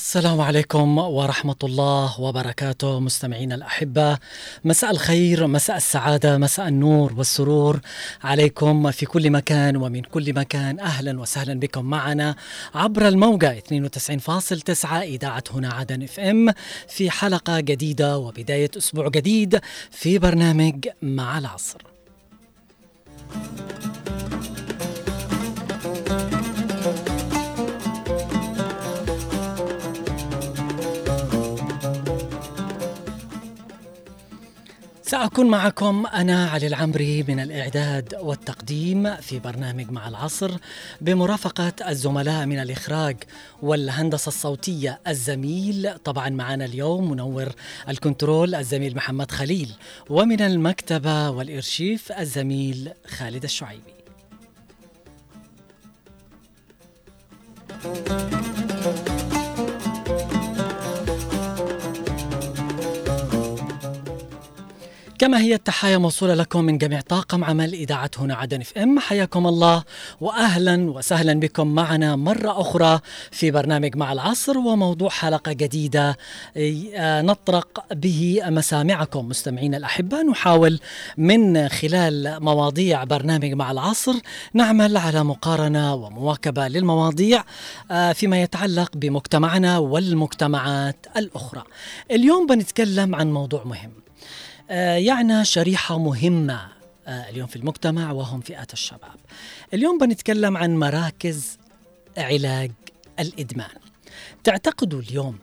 السلام عليكم ورحمة الله وبركاته مستمعينا الأحبة. مساء الخير مساء السعادة مساء النور والسرور عليكم في كل مكان ومن كل مكان. أهلا وسهلا بكم معنا عبر الموجة 92.9 إذاعة هنا عدن إف إم في حلقة جديدة وبداية أسبوع جديد في برنامج مع العصر. سأكون معكم أنا علي العمري من الإعداد والتقديم في برنامج مع العصر بمرافقة الزملاء من الإخراج والهندسة الصوتية الزميل. طبعا معنا اليوم منور الكنترول الزميل محمد خليل ومن المكتبة والإرشيف الزميل خالد الشعيبي. كما هي التحايا موصولة لكم من جميع طاقم عمل إذاعة هنا عدن اف إم. حياكم الله وأهلا وسهلا بكم معنا مرة أخرى في برنامج مع العصر وموضوع حلقة جديدة نطرق به مسامعكم مستمعين الأحبة. نحاول من خلال مواضيع برنامج مع العصر نعمل على مقارنة ومواكبة للمواضيع فيما يتعلق بمجتمعنا والمجتمعات الأخرى. اليوم بنتكلم عن موضوع مهم. يعنى شريحة مهمة اليوم في المجتمع وهم فئة الشباب. اليوم بنتكلم عن مراكز علاج الإدمان. تعتقدوا اليوم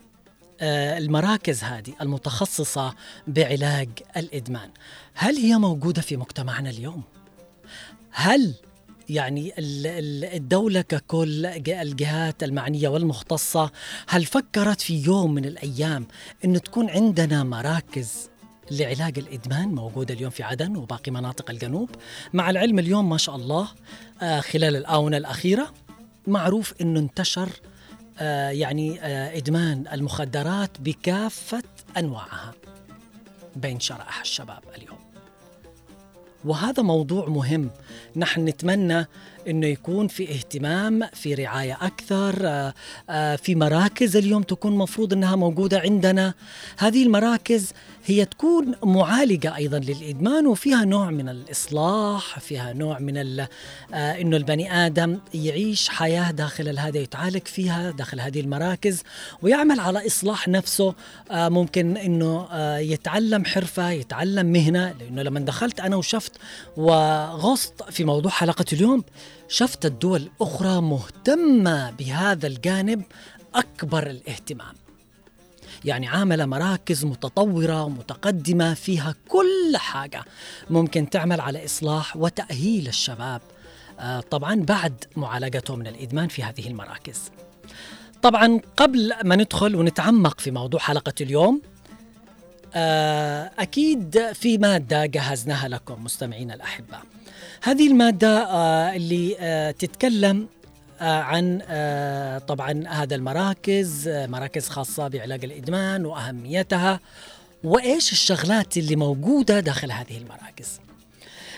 المراكز هذه المتخصصة بعلاج الإدمان هل هي موجودة في مجتمعنا اليوم؟ هل يعني الدولة ككل الجهات المعنية والمختصة هل فكرت في يوم من الأيام أن تكون عندنا مراكز لعلاج الإدمان موجودة اليوم في عدن وباقي مناطق الجنوب. مع العلم اليوم ما شاء الله آه خلال الآونة الأخيرة معروف أنه انتشر آه يعني آه إدمان المخدرات بكافة أنواعها. بين شرائح الشباب اليوم. وهذا موضوع مهم. نحن نتمنى إنه يكون في اهتمام في رعاية أكثر في مراكز اليوم تكون مفروض إنها موجودة عندنا. هذه المراكز هي تكون معالجة أيضا للإدمان وفيها نوع من الإصلاح فيها نوع من إنه البني آدم يعيش حياة داخل هذا يتعالج فيها داخل هذه المراكز ويعمل على إصلاح نفسه ممكن إنه يتعلم حرفة يتعلم مهنة لأنه لما دخلت أنا وشفت وغصت في موضوع حلقة اليوم شفت الدول الأخرى مهتمة بهذا الجانب أكبر الاهتمام. يعني عاملة مراكز متطورة ومتقدمة فيها كل حاجة ممكن تعمل على إصلاح وتأهيل الشباب. طبعا بعد معالجته من الإدمان في هذه المراكز. طبعا قبل ما ندخل ونتعمق في موضوع حلقة اليوم أكيد في مادة جهزناها لكم مستمعين الأحبة. هذه المادة اللي تتكلم عن طبعا هذا المراكز مراكز خاصة بعلاج الإدمان وأهميتها وإيش الشغلات اللي موجودة داخل هذه المراكز.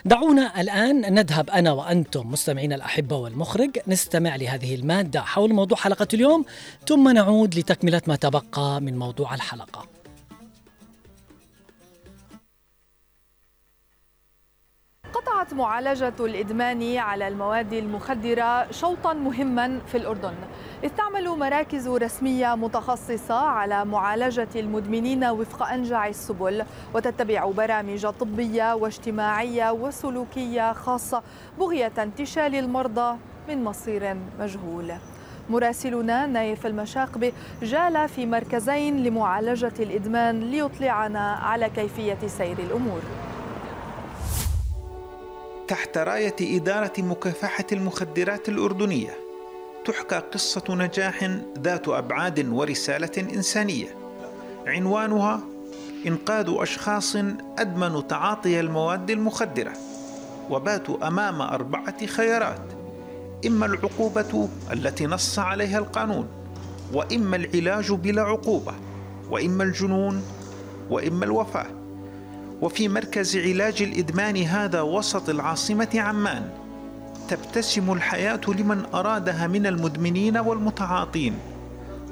دعونا الآن نذهب أنا وأنتم مستمعين الأحبة والمخرج نستمع لهذه المادة حول موضوع حلقة اليوم ثم نعود لتكملة ما تبقى من موضوع الحلقة. قطعت معالجة الإدمان على المواد المخدرة شوطا مهما في الأردن. إذ تعمل مراكز رسمية متخصصة على معالجة المدمنين وفق أنجع السبل وتتبع برامج طبية واجتماعية وسلوكية خاصة بغية انتشال المرضى من مصير مجهول. مراسلنا نايف المشاقبة جال في مركزين لمعالجة الإدمان ليطلعنا على كيفية سير الأمور. تحت راية إدارة مكافحة المخدرات الأردنية تحكى قصة نجاح ذات أبعاد ورسالة إنسانية. عنوانها إنقاذ أشخاص أدمنوا تعاطي المواد المخدرة وباتوا أمام أربعة خيارات إما العقوبة التي نص عليها القانون وإما العلاج بلا عقوبة وإما الجنون وإما الوفاة. وفي مركز علاج الإدمان هذا وسط العاصمة عمان. تبتسم الحياة لمن أرادها من المدمنين والمتعاطين.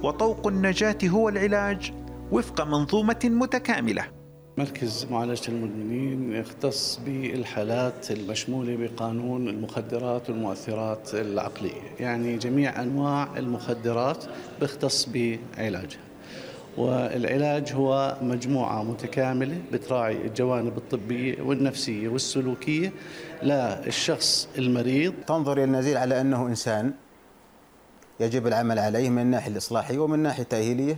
وطوق النجاة هو العلاج وفق منظومة متكاملة. مركز معالجة المدمنين يختص بالحالات المشمولة بقانون المخدرات والمؤثرات العقلية يعني جميع أنواع المخدرات بيختص بعلاجها. والعلاج هو مجموعة متكاملة بتراعي الجوانب الطبية والنفسية والسلوكية للشخص المريض. تنظر النزيل على أنه إنسان يجب العمل عليه من الناحية الإصلاحية ومن الناحية التأهيلية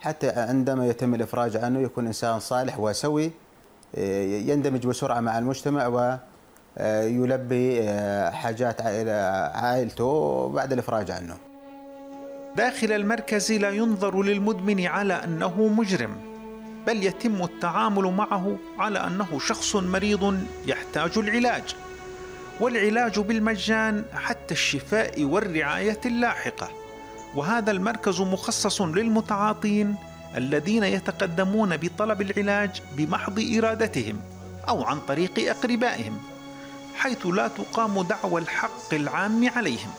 حتى عندما يتم الإفراج عنه يكون إنسان صالح وسوي يندمج بسرعة مع المجتمع ويلبي حاجات عائلته بعد الإفراج عنه. داخل المركز لا ينظر للمدمن على أنه مجرم بل يتم التعامل معه على أنه شخص مريض يحتاج العلاج والعلاج بالمجان حتى الشفاء والرعاية اللاحقة. وهذا المركز مخصص للمتعاطين الذين يتقدمون بطلب العلاج بمحض إرادتهم أو عن طريق أقربائهم حيث لا تقام دعوى الحق العام عليهم.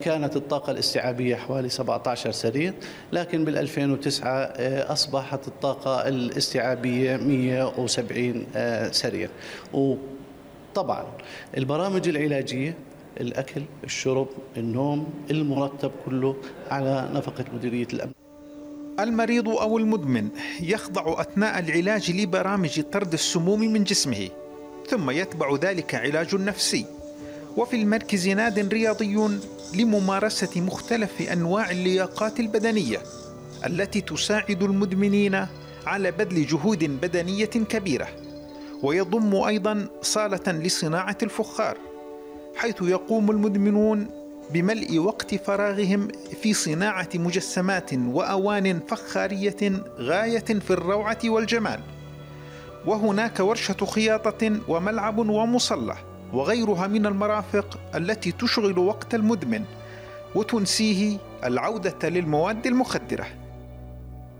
كانت الطاقة الاستيعابية حوالي 17 سرير لكن بال 2009 آه، أصبحت الطاقة الاستيعابية 170 آه، سرير. وطبعا البرامج العلاجية الأكل الشرب النوم المرتب كله على نفقة مديرية الأمن. المريض أو المدمن يخضع أثناء العلاج لبرامج طرد السموم من جسمه ثم يتبع ذلك علاج نفسي. وفي المركز ناد رياضي لممارسة مختلف أنواع اللياقات البدنية التي تساعد المدمنين على بذل جهود بدنية كبيرة ويضم أيضا صالة لصناعة الفخار حيث يقوم المدمنون بملء وقت فراغهم في صناعة مجسمات وأوان فخارية غاية في الروعة والجمال. وهناك ورشة خياطة وملعب ومصلح وغيرها من المرافق التي تشغل وقت المدمن وتنسيه العودة للمواد المخدرة.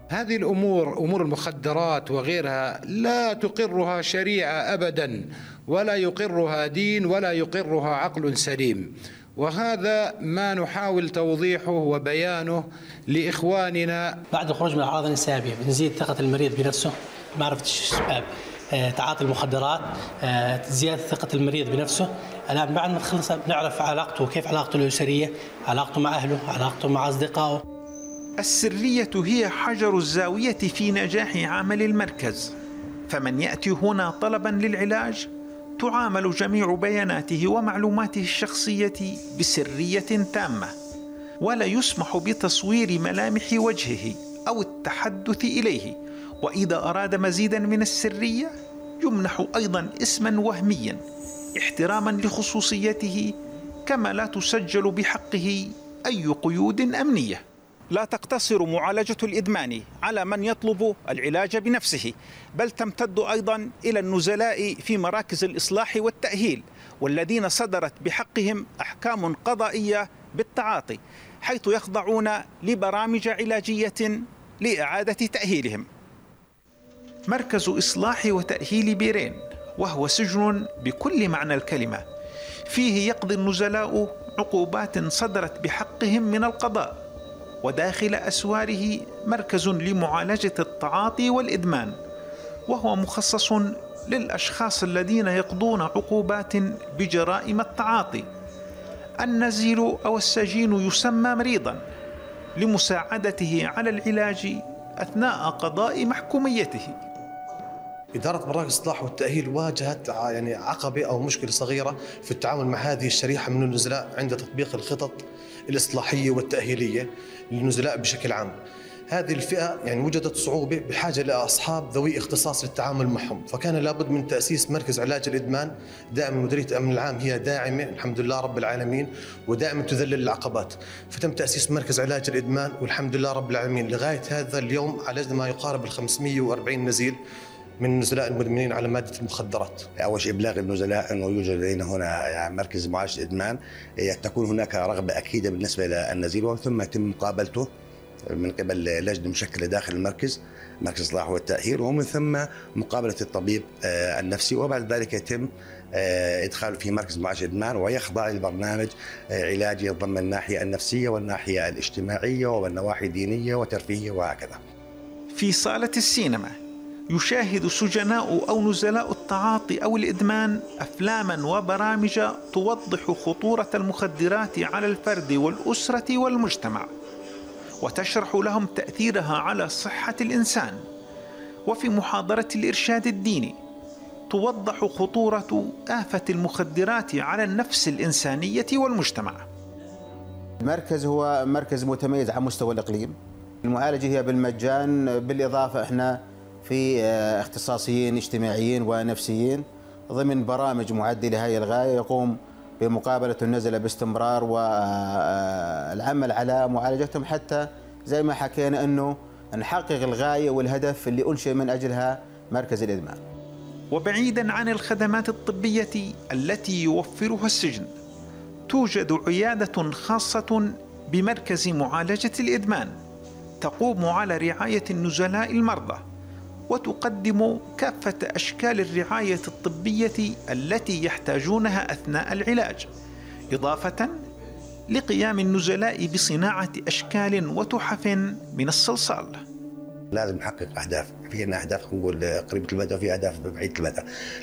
هذه الأمور أمور المخدرات وغيرها لا تقرها شريعة ابدا ولا يقرها دين ولا يقرها عقل سليم. وهذا ما نحاول توضيحه وبيانه لإخواننا. بعد الخروج من الأعراض الانسابيه بنزيد ثقة المريض بنفسه. معرفه السبب آه، تعاطي المخدرات آه، زيادة ثقة المريض بنفسه. الآن بعد ما تخلص بنعرف علاقته كيف علاقته الأسرية علاقته مع أهله علاقته مع أصدقائه. السرية هي حجر الزاوية في نجاح عمل المركز. فمن يأتي هنا طلبا للعلاج تعامل جميع بياناته ومعلوماته الشخصية بسرية تامة ولا يسمح بتصوير ملامح وجهه أو التحدث إليه. وإذا أراد مزيدا من السرية يمنح أيضا اسما وهميا احتراما لخصوصيته كما لا تسجل بحقه أي قيود أمنية. لا تقتصر معالجة الإدمان على من يطلب العلاج بنفسه بل تمتد أيضا إلى النزلاء في مراكز الإصلاح والتأهيل والذين صدرت بحقهم أحكام قضائية بالتعاطي حيث يخضعون لبرامج علاجية لإعادة تأهيلهم. مركز إصلاح وتأهيل بيرين وهو سجن بكل معنى الكلمة. فيه يقضي النزلاء عقوبات صدرت بحقهم من القضاء وداخل أسواره مركز لمعالجة التعاطي والإدمان وهو مخصص للأشخاص الذين يقضون عقوبات بجرائم التعاطي. النزيل أو السجين يسمى مريضا لمساعدته على العلاج أثناء قضاء محكوميته. إدارة مراكز الإصلاح والتأهيل واجهت يعني عقبة أو مشكلة صغيرة في التعامل مع هذه الشريحة من النزلاء عند تطبيق الخطط الإصلاحية والتأهيلية للنزلاء بشكل عام. هذه الفئة يعني وجدت صعوبة بحاجة لأصحاب ذوي اختصاص للتعامل معهم فكان لابد من تأسيس مركز علاج الإدمان. دائما مديرية الأمن العام هي داعمة الحمد لله رب العالمين ودائما تذلل العقبات. فتم تأسيس مركز علاج الإدمان والحمد لله رب العالمين. لغاية هذا اليوم عالجنا ما يقارب ال 540 نزيل من نزلاء المدمنين على مادة المخدرات. أول شيء إبلاغ النزلاء إنه يوجد لدينا هنا يعني مركز معالجة الإدمان تكون هناك رغبة أكيدة بالنسبة للنزيل ومن ثم يتم مقابلته من قبل لجنة مشكلة داخل المركز مركز الاصلاح والتأهيل ومن ثم مقابلة الطبيب آه، النفسي وبعد ذلك يتم آه، ادخاله في مركز معالجة الإدمان ويخضع لبرنامج آه، علاجي يتضمن الناحية النفسية والناحية الاجتماعية والنواحي الدينية وترفيهيه وهكذا. في صالة السينما يشاهد سجناء أو نزلاء التعاطي أو الإدمان أفلاما وبرامج توضح خطورة المخدرات على الفرد والأسرة والمجتمع وتشرح لهم تأثيرها على صحة الإنسان. وفي محاضرة الإرشاد الديني توضح خطورة آفة المخدرات على النفس الإنسانية والمجتمع. المركز هو مركز متميز على مستوى الإقليم. المعالجة هي بالمجان بالإضافة إحنا في آه، اختصاصيين اجتماعيين ونفسيين ضمن برامج معدة لهذه الغاية يقوم بمقابلة النزلة باستمرار والعمل على معالجتهم حتى زي ما حكينا أنه نحقق الغاية والهدف اللي أنشئ من أجلها مركز الإدمان. وبعيدا عن الخدمات الطبية التي يوفرها السجن توجد عيادة خاصة بمركز معالجة الإدمان تقوم على رعاية النزلاء المرضى. وتقدم كافة أشكال الرعاية الطبية التي يحتاجونها أثناء العلاج إضافة لقيام النزلاء بصناعة أشكال وتحف من الصلصال لازم نحقق أهداف في عندنا أهداف نقول قريبة المدى وفي أهداف بعيدة المدى.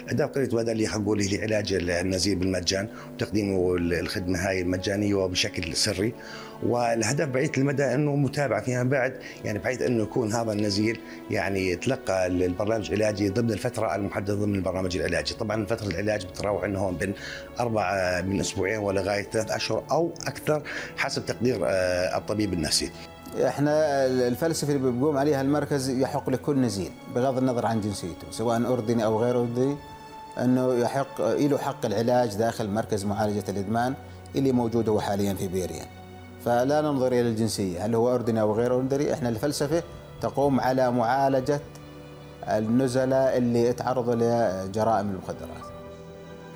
أهداف قريبة المدى اللي نقول هي علاج النزيل بالمجان وتقديم الخدمة هاي المجانية وبشكل سري والهدف بعيد المدى إنه متابعه فيما بعد يعني بحيث إنه يكون هذا النزيل يعني يتلقى البرنامج العلاجي ضمن الفترة المحددة ضمن البرنامج العلاجي، طبعا فترة العلاج بتتراوح إنه هون بين أربع من أسبوعين ولغاية ثلاث أشهر أو أكثر حسب تقدير آه، الطبيب النفسي. إحنا الفلسفة اللي بيقوم عليها المركز يحق لكل نزيل بغض النظر عن جنسيته سواء أردني أو غير أردني إنه يحق له حق العلاج داخل مركز معالجة الإدمان اللي موجود هو حاليا في بيريان. فلا ننظر إلى الجنسية هل هو أردني أو غير اردني إحنا الفلسفة تقوم على معالجة النزلاء اللي تعرضوا لجرائم المخدرات.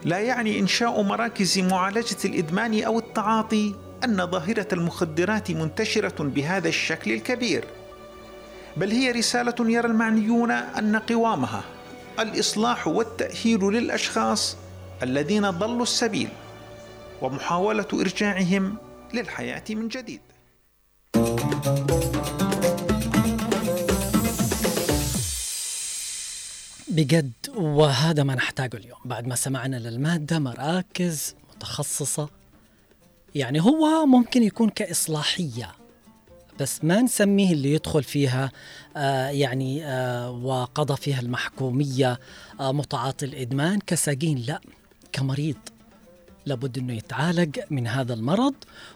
لا يعني إنشاء مراكز معالجة الإدمان أو التعاطي أن ظاهرة المخدرات منتشرة بهذا الشكل الكبير بل هي رسالة يرى المعنيون أن قوامها الإصلاح والتأهيل للأشخاص الذين ضلوا السبيل ومحاولة إرجاعهم للحياة من جديد. بجد وهذا ما نحتاجه اليوم. بعد ما سمعنا للمادة مراكز متخصصة. يعني هو ممكن يكون كإصلاحية بس ما نسميه اللي يدخل فيها آه يعني آه وقضى فيها المحكومية آه متعاطي الإدمان كسجين لا كمريض. لابد إنه يتعالج من هذا المرض.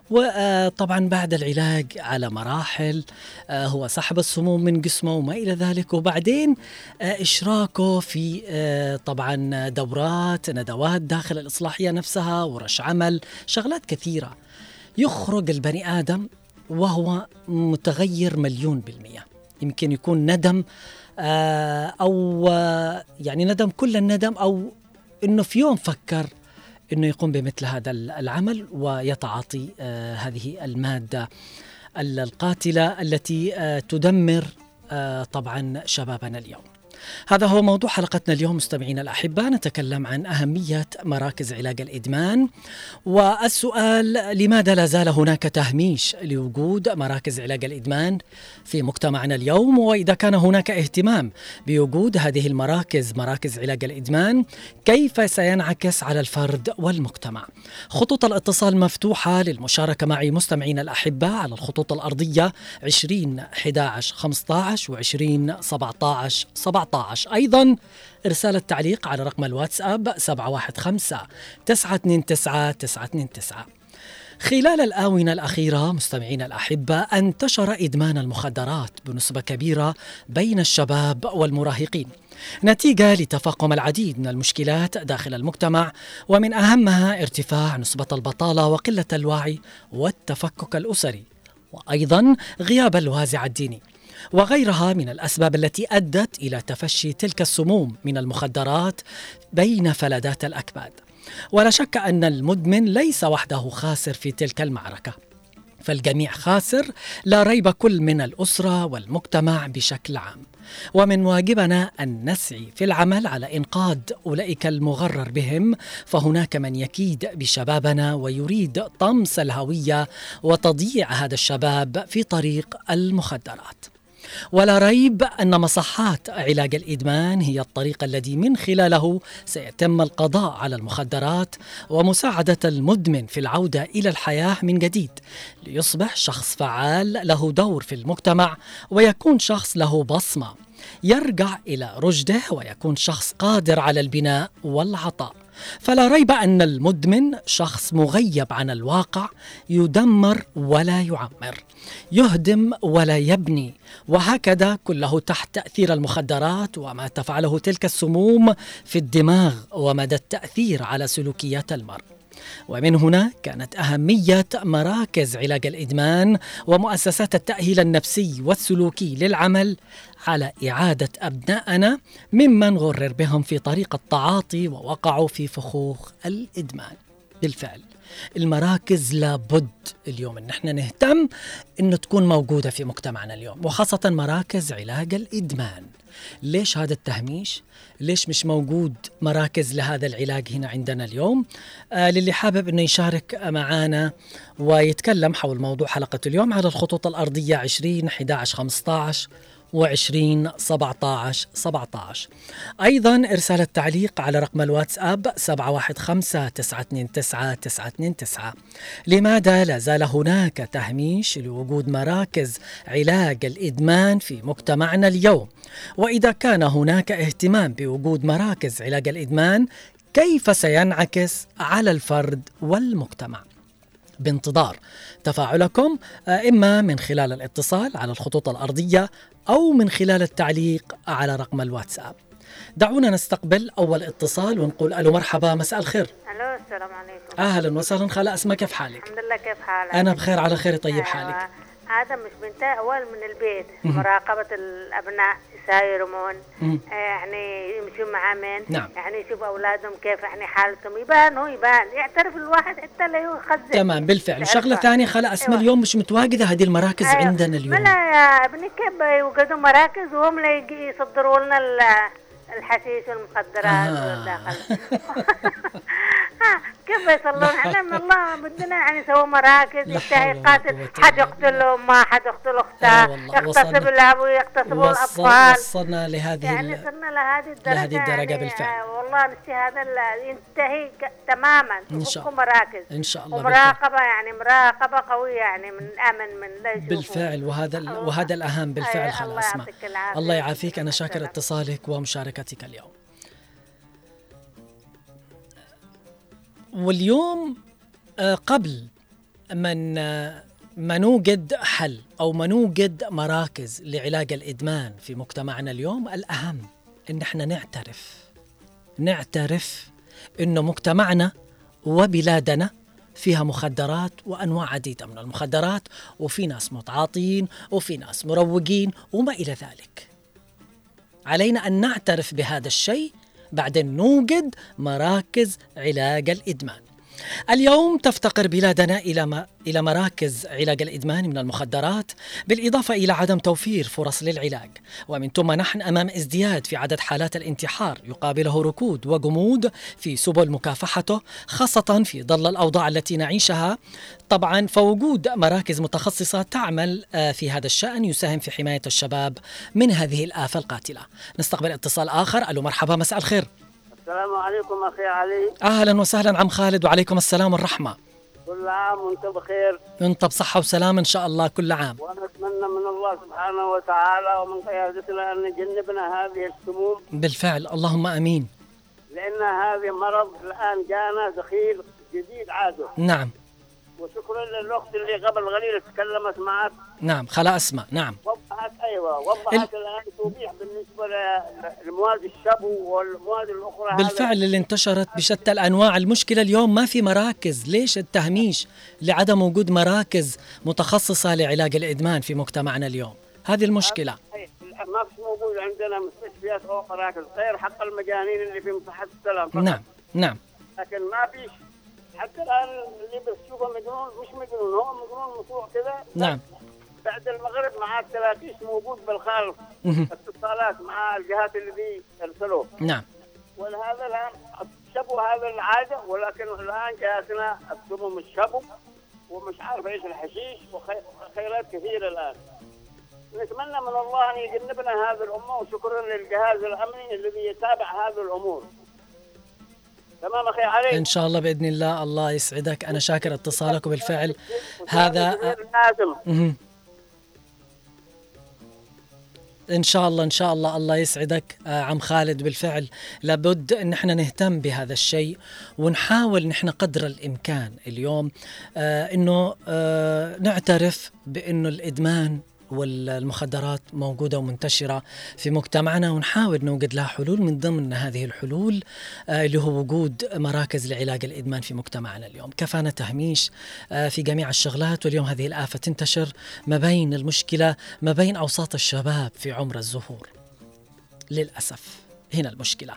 وطبعا بعد العلاج على مراحل آه، هو سحب السموم من جسمه وما إلى ذلك. وبعدين آه، إشراكه في آه، طبعا دورات ندوات داخل الإصلاحية نفسها ورش عمل شغلات كثيرة. يخرج البني آدم وهو متغير مليون بالمية. يمكن يكون ندم أو يعني ندم كل الندم أو إنه في يوم فكر إنه يقوم بمثل هذا العمل ويتعاطي آه، هذه المادة القاتلة التي آه، تدمر آه، طبعا شبابنا اليوم. هذا هو موضوع حلقتنا اليوم مستمعينا الأحباء نتكلم عن أهمية مراكز علاج الإدمان. والسؤال لماذا لا زال هناك تهميش لوجود مراكز علاج الإدمان في مجتمعنا اليوم؟ وإذا كان هناك اهتمام بوجود هذه المراكز مراكز علاج الإدمان كيف سينعكس على الفرد والمجتمع؟ خطوط الاتصال مفتوحة للمشاركة معي مستمعينا الأحباء على الخطوط الأرضية 20 11 15 و 20 17 17 أيضا إرسال التعليق على رقم الواتساب 715 929 929 خلال الآونة الأخيرة مستمعينا الأحبة انتشر إدمان المخدرات بنسبة كبيرة بين الشباب والمراهقين. نتيجة لتفاقم العديد من المشكلات داخل المجتمع ومن أهمها ارتفاع نسبة البطالة وقلة الوعي والتفكك الأسري. وأيضا غياب الوازع الديني. وغيرها من الأسباب التي أدت إلى تفشي تلك السموم من المخدرات بين فلذات الأكباد. ولا شك أن المدمن ليس وحده خاسر في تلك المعركة فالجميع خاسر لا ريب كل من الأسرة والمجتمع بشكل عام. ومن واجبنا أن نسعي في العمل على إنقاذ أولئك المغرر بهم فهناك من يكيد بشبابنا ويريد طمس الهوية وتضييع هذا الشباب في طريق المخدرات. ولا ريب أن مصحات علاج الإدمان هي الطريق الذي من خلاله سيتم القضاء على المخدرات ومساعدة المدمن في العودة إلى الحياة من جديد ليصبح شخص فعال له دور في المجتمع ويكون شخص له بصمة يرجع إلى رشده ويكون شخص قادر على البناء والعطاء. فلا ريب أن المدمن شخص مغيب عن الواقع يدمر ولا يعمر يهدم ولا يبني وهكذا كله تحت تأثير المخدرات وما تفعله تلك السموم في الدماغ ومدى التأثير على سلوكيات المرء ومن هنا كانت أهمية مراكز علاج الإدمان ومؤسسات التأهيل النفسي والسلوكي للعمل على إعادة أبنائنا ممن غرر بهم في طريق التعاطي ووقعوا في فخوخ الإدمان. بالفعل المراكز لابد اليوم إن إحنا نهتم إنه تكون موجودة في مجتمعنا اليوم وخاصة مراكز علاج الإدمان. ليش هذا التهميش؟ ليش مش موجود مراكز لهذا العلاج هنا عندنا اليوم؟ آه للي حابب إنه يشارك معنا ويتكلم حول موضوع حلقة اليوم على الخطوط الأرضية 20 11 15 و20 17 17 أيضا إرسال التعليق على رقم الواتساب 715 929 929 لماذا لا زال هناك تهميش لوجود مراكز علاج الإدمان في مجتمعنا اليوم؟ وإذا كان هناك اهتمام بوجود مراكز علاج الإدمان كيف سينعكس على الفرد والمجتمع؟ بانتظار تفاعلكم إما من خلال الاتصال على الخطوط الأرضية أو من خلال التعليق على رقم الواتساب. دعونا نستقبل أول اتصال ونقول ألو مرحبا مساء الخير. ألو السلام عليكم. أهلا وسهلا. خالة أسماء كيف حالك؟ الحمد لله كيف حالك؟ أنا بخير على خير طيب أيوة. حالك؟ هذا مش بنتهي أول من البيت مهم. مراقبة مم. آه، يعني يمشوا مع من نعم. يعني يشوف أولادهم كيف يعني حالتهم يبان هو يبان يعترف الواحد حتى لا يخزن تمام بالفعل شغلة تعرفها. ثانية خالة أسماء أيوة. اليوم مش متواجدة هذه المراكز أيوة. عندنا اليوم لا يا ابني كيف يوجدوا مراكز وهم لا يصدروا لنا الحشيش والمخدرات آه. والداخل. كيف يصلون؟ إحنا من الله بدنا يعني نسوي مراكز قوة حد يقتل امه حد يقتل آه اخته والله، يغتصب وصلنا- الاب ويغتصبوا وصل الاطفال وصلنا لهذه يعني صرنا لهذه الدرجة لهذه الدرجة يعني بالفعل. آه والله نفسي هذا ينتهي تماما. إن شاء الله. مراكز. إن شاء الله بالفعل. ومراقبة يعني مراقبة قوية يعني من أمن من لا بالفعل. وهذا وهذا الأهم بالفعل خالة الله يعافيك. أنا شاكر. اتصالك ومشاركتك. اليوم واليوم آه، قبل من آه، ما نوجد حل أو ما نوجد مراكز لعلاج الإدمان في مجتمعنا اليوم الأهم إن إحنا نعترف نعترف انه مجتمعنا وبلادنا فيها مخدرات وأنواع عديدة من المخدرات وفي ناس متعاطين وفي ناس مروجين وما إلى ذلك. علينا أن نعترف بهذا الشيء بعدين نوجد مراكز علاج الإدمان. اليوم تفتقر بلادنا إلى ما إلى مراكز علاج الإدمان من المخدرات بالإضافة إلى عدم توفير فرص للعلاج. ومن ثم نحن أمام ازدياد في عدد حالات الانتحار يقابله ركود وجمود في سبل مكافحته خاصة في ظل الأوضاع التي نعيشها. طبعا فوجود مراكز متخصصة تعمل آه، في هذا الشأن يساهم في حماية الشباب من هذه الآفة القاتلة. نستقبل اتصال آخر. ألو مرحبا مساء الخير. السلام عليكم أخي علي. أهلا وسهلا عم خالد وعليكم السلام والرحمة. كل عام وأنت بخير. انت بصحة وسلامة إن شاء الله كل عام. وأنا أتمنى من الله سبحانه وتعالى ومن قيادتنا أن نجنبنا هذه السموم. بالفعل اللهم آمين. لأن هذه مرض الآن جانا دخيل جديد عادة. نعم. وشكرا للاخت اللي قبل قليل تكلمت معك. نعم خلا اسماء نعم. وضحت أيوه وضحت الآن توضيح بالنسبة ل- لمواد الشبو والمواد الأخرى. هذا- بالفعل اللي انتشرت بشتى الأنواع. المشكلة اليوم ما في مراكز. ليش التهميش لعدم وجود مراكز متخصصة لعلاج الإدمان في مجتمعنا اليوم؟ هذه المشكلة. أي، ما في موجود عندنا مستشفيات أو مراكز غير حق المجانين اللي في مصحة السلام فقط. نعم نعم. لكن ما فيش حتى الان اللي بتشوفه مجنون مش مجنون هو مجنون مصروع كذا نعم بعد المغرب مع التلاتيش موجود مهم. اتصالات مع الجهات اللي بيرسلوه نعم ولهذا الآن شبوا هذا العادة ولكن الآن جاتنا السموم الشبو ومش عارف إيش الحشيش وخيرات كثيرة الآن. نتمنى من الله أن يجنبنا هذه الامه وشكرا للجهاز الأمني الذي يتابع هذه الأمور. تمام أخي علي. إن شاء الله بإذن الله الله يسعدك. أنا شاكر اتصالك وبالفعل. هذا. إن شاء الله إن شاء الله الله يسعدك آه، عم خالد بالفعل. لابد إن إحنا نهتم بهذا الشيء ونحاول نحن قدر الإمكان اليوم آه، إنه آه، نعترف بإنه الإدمان والمخدرات موجودة ومنتشرة في مجتمعنا ونحاول نوجد لها حلول من ضمن هذه الحلول آه، اللي هو وجود مراكز لعلاج الإدمان في مجتمعنا اليوم. كفانا تهميش آه، في جميع الشغلات واليوم هذه الآفة تنتشر ما بين المشكلة ما بين أوساط الشباب في عمر الزهور. للأسف هنا المشكلة.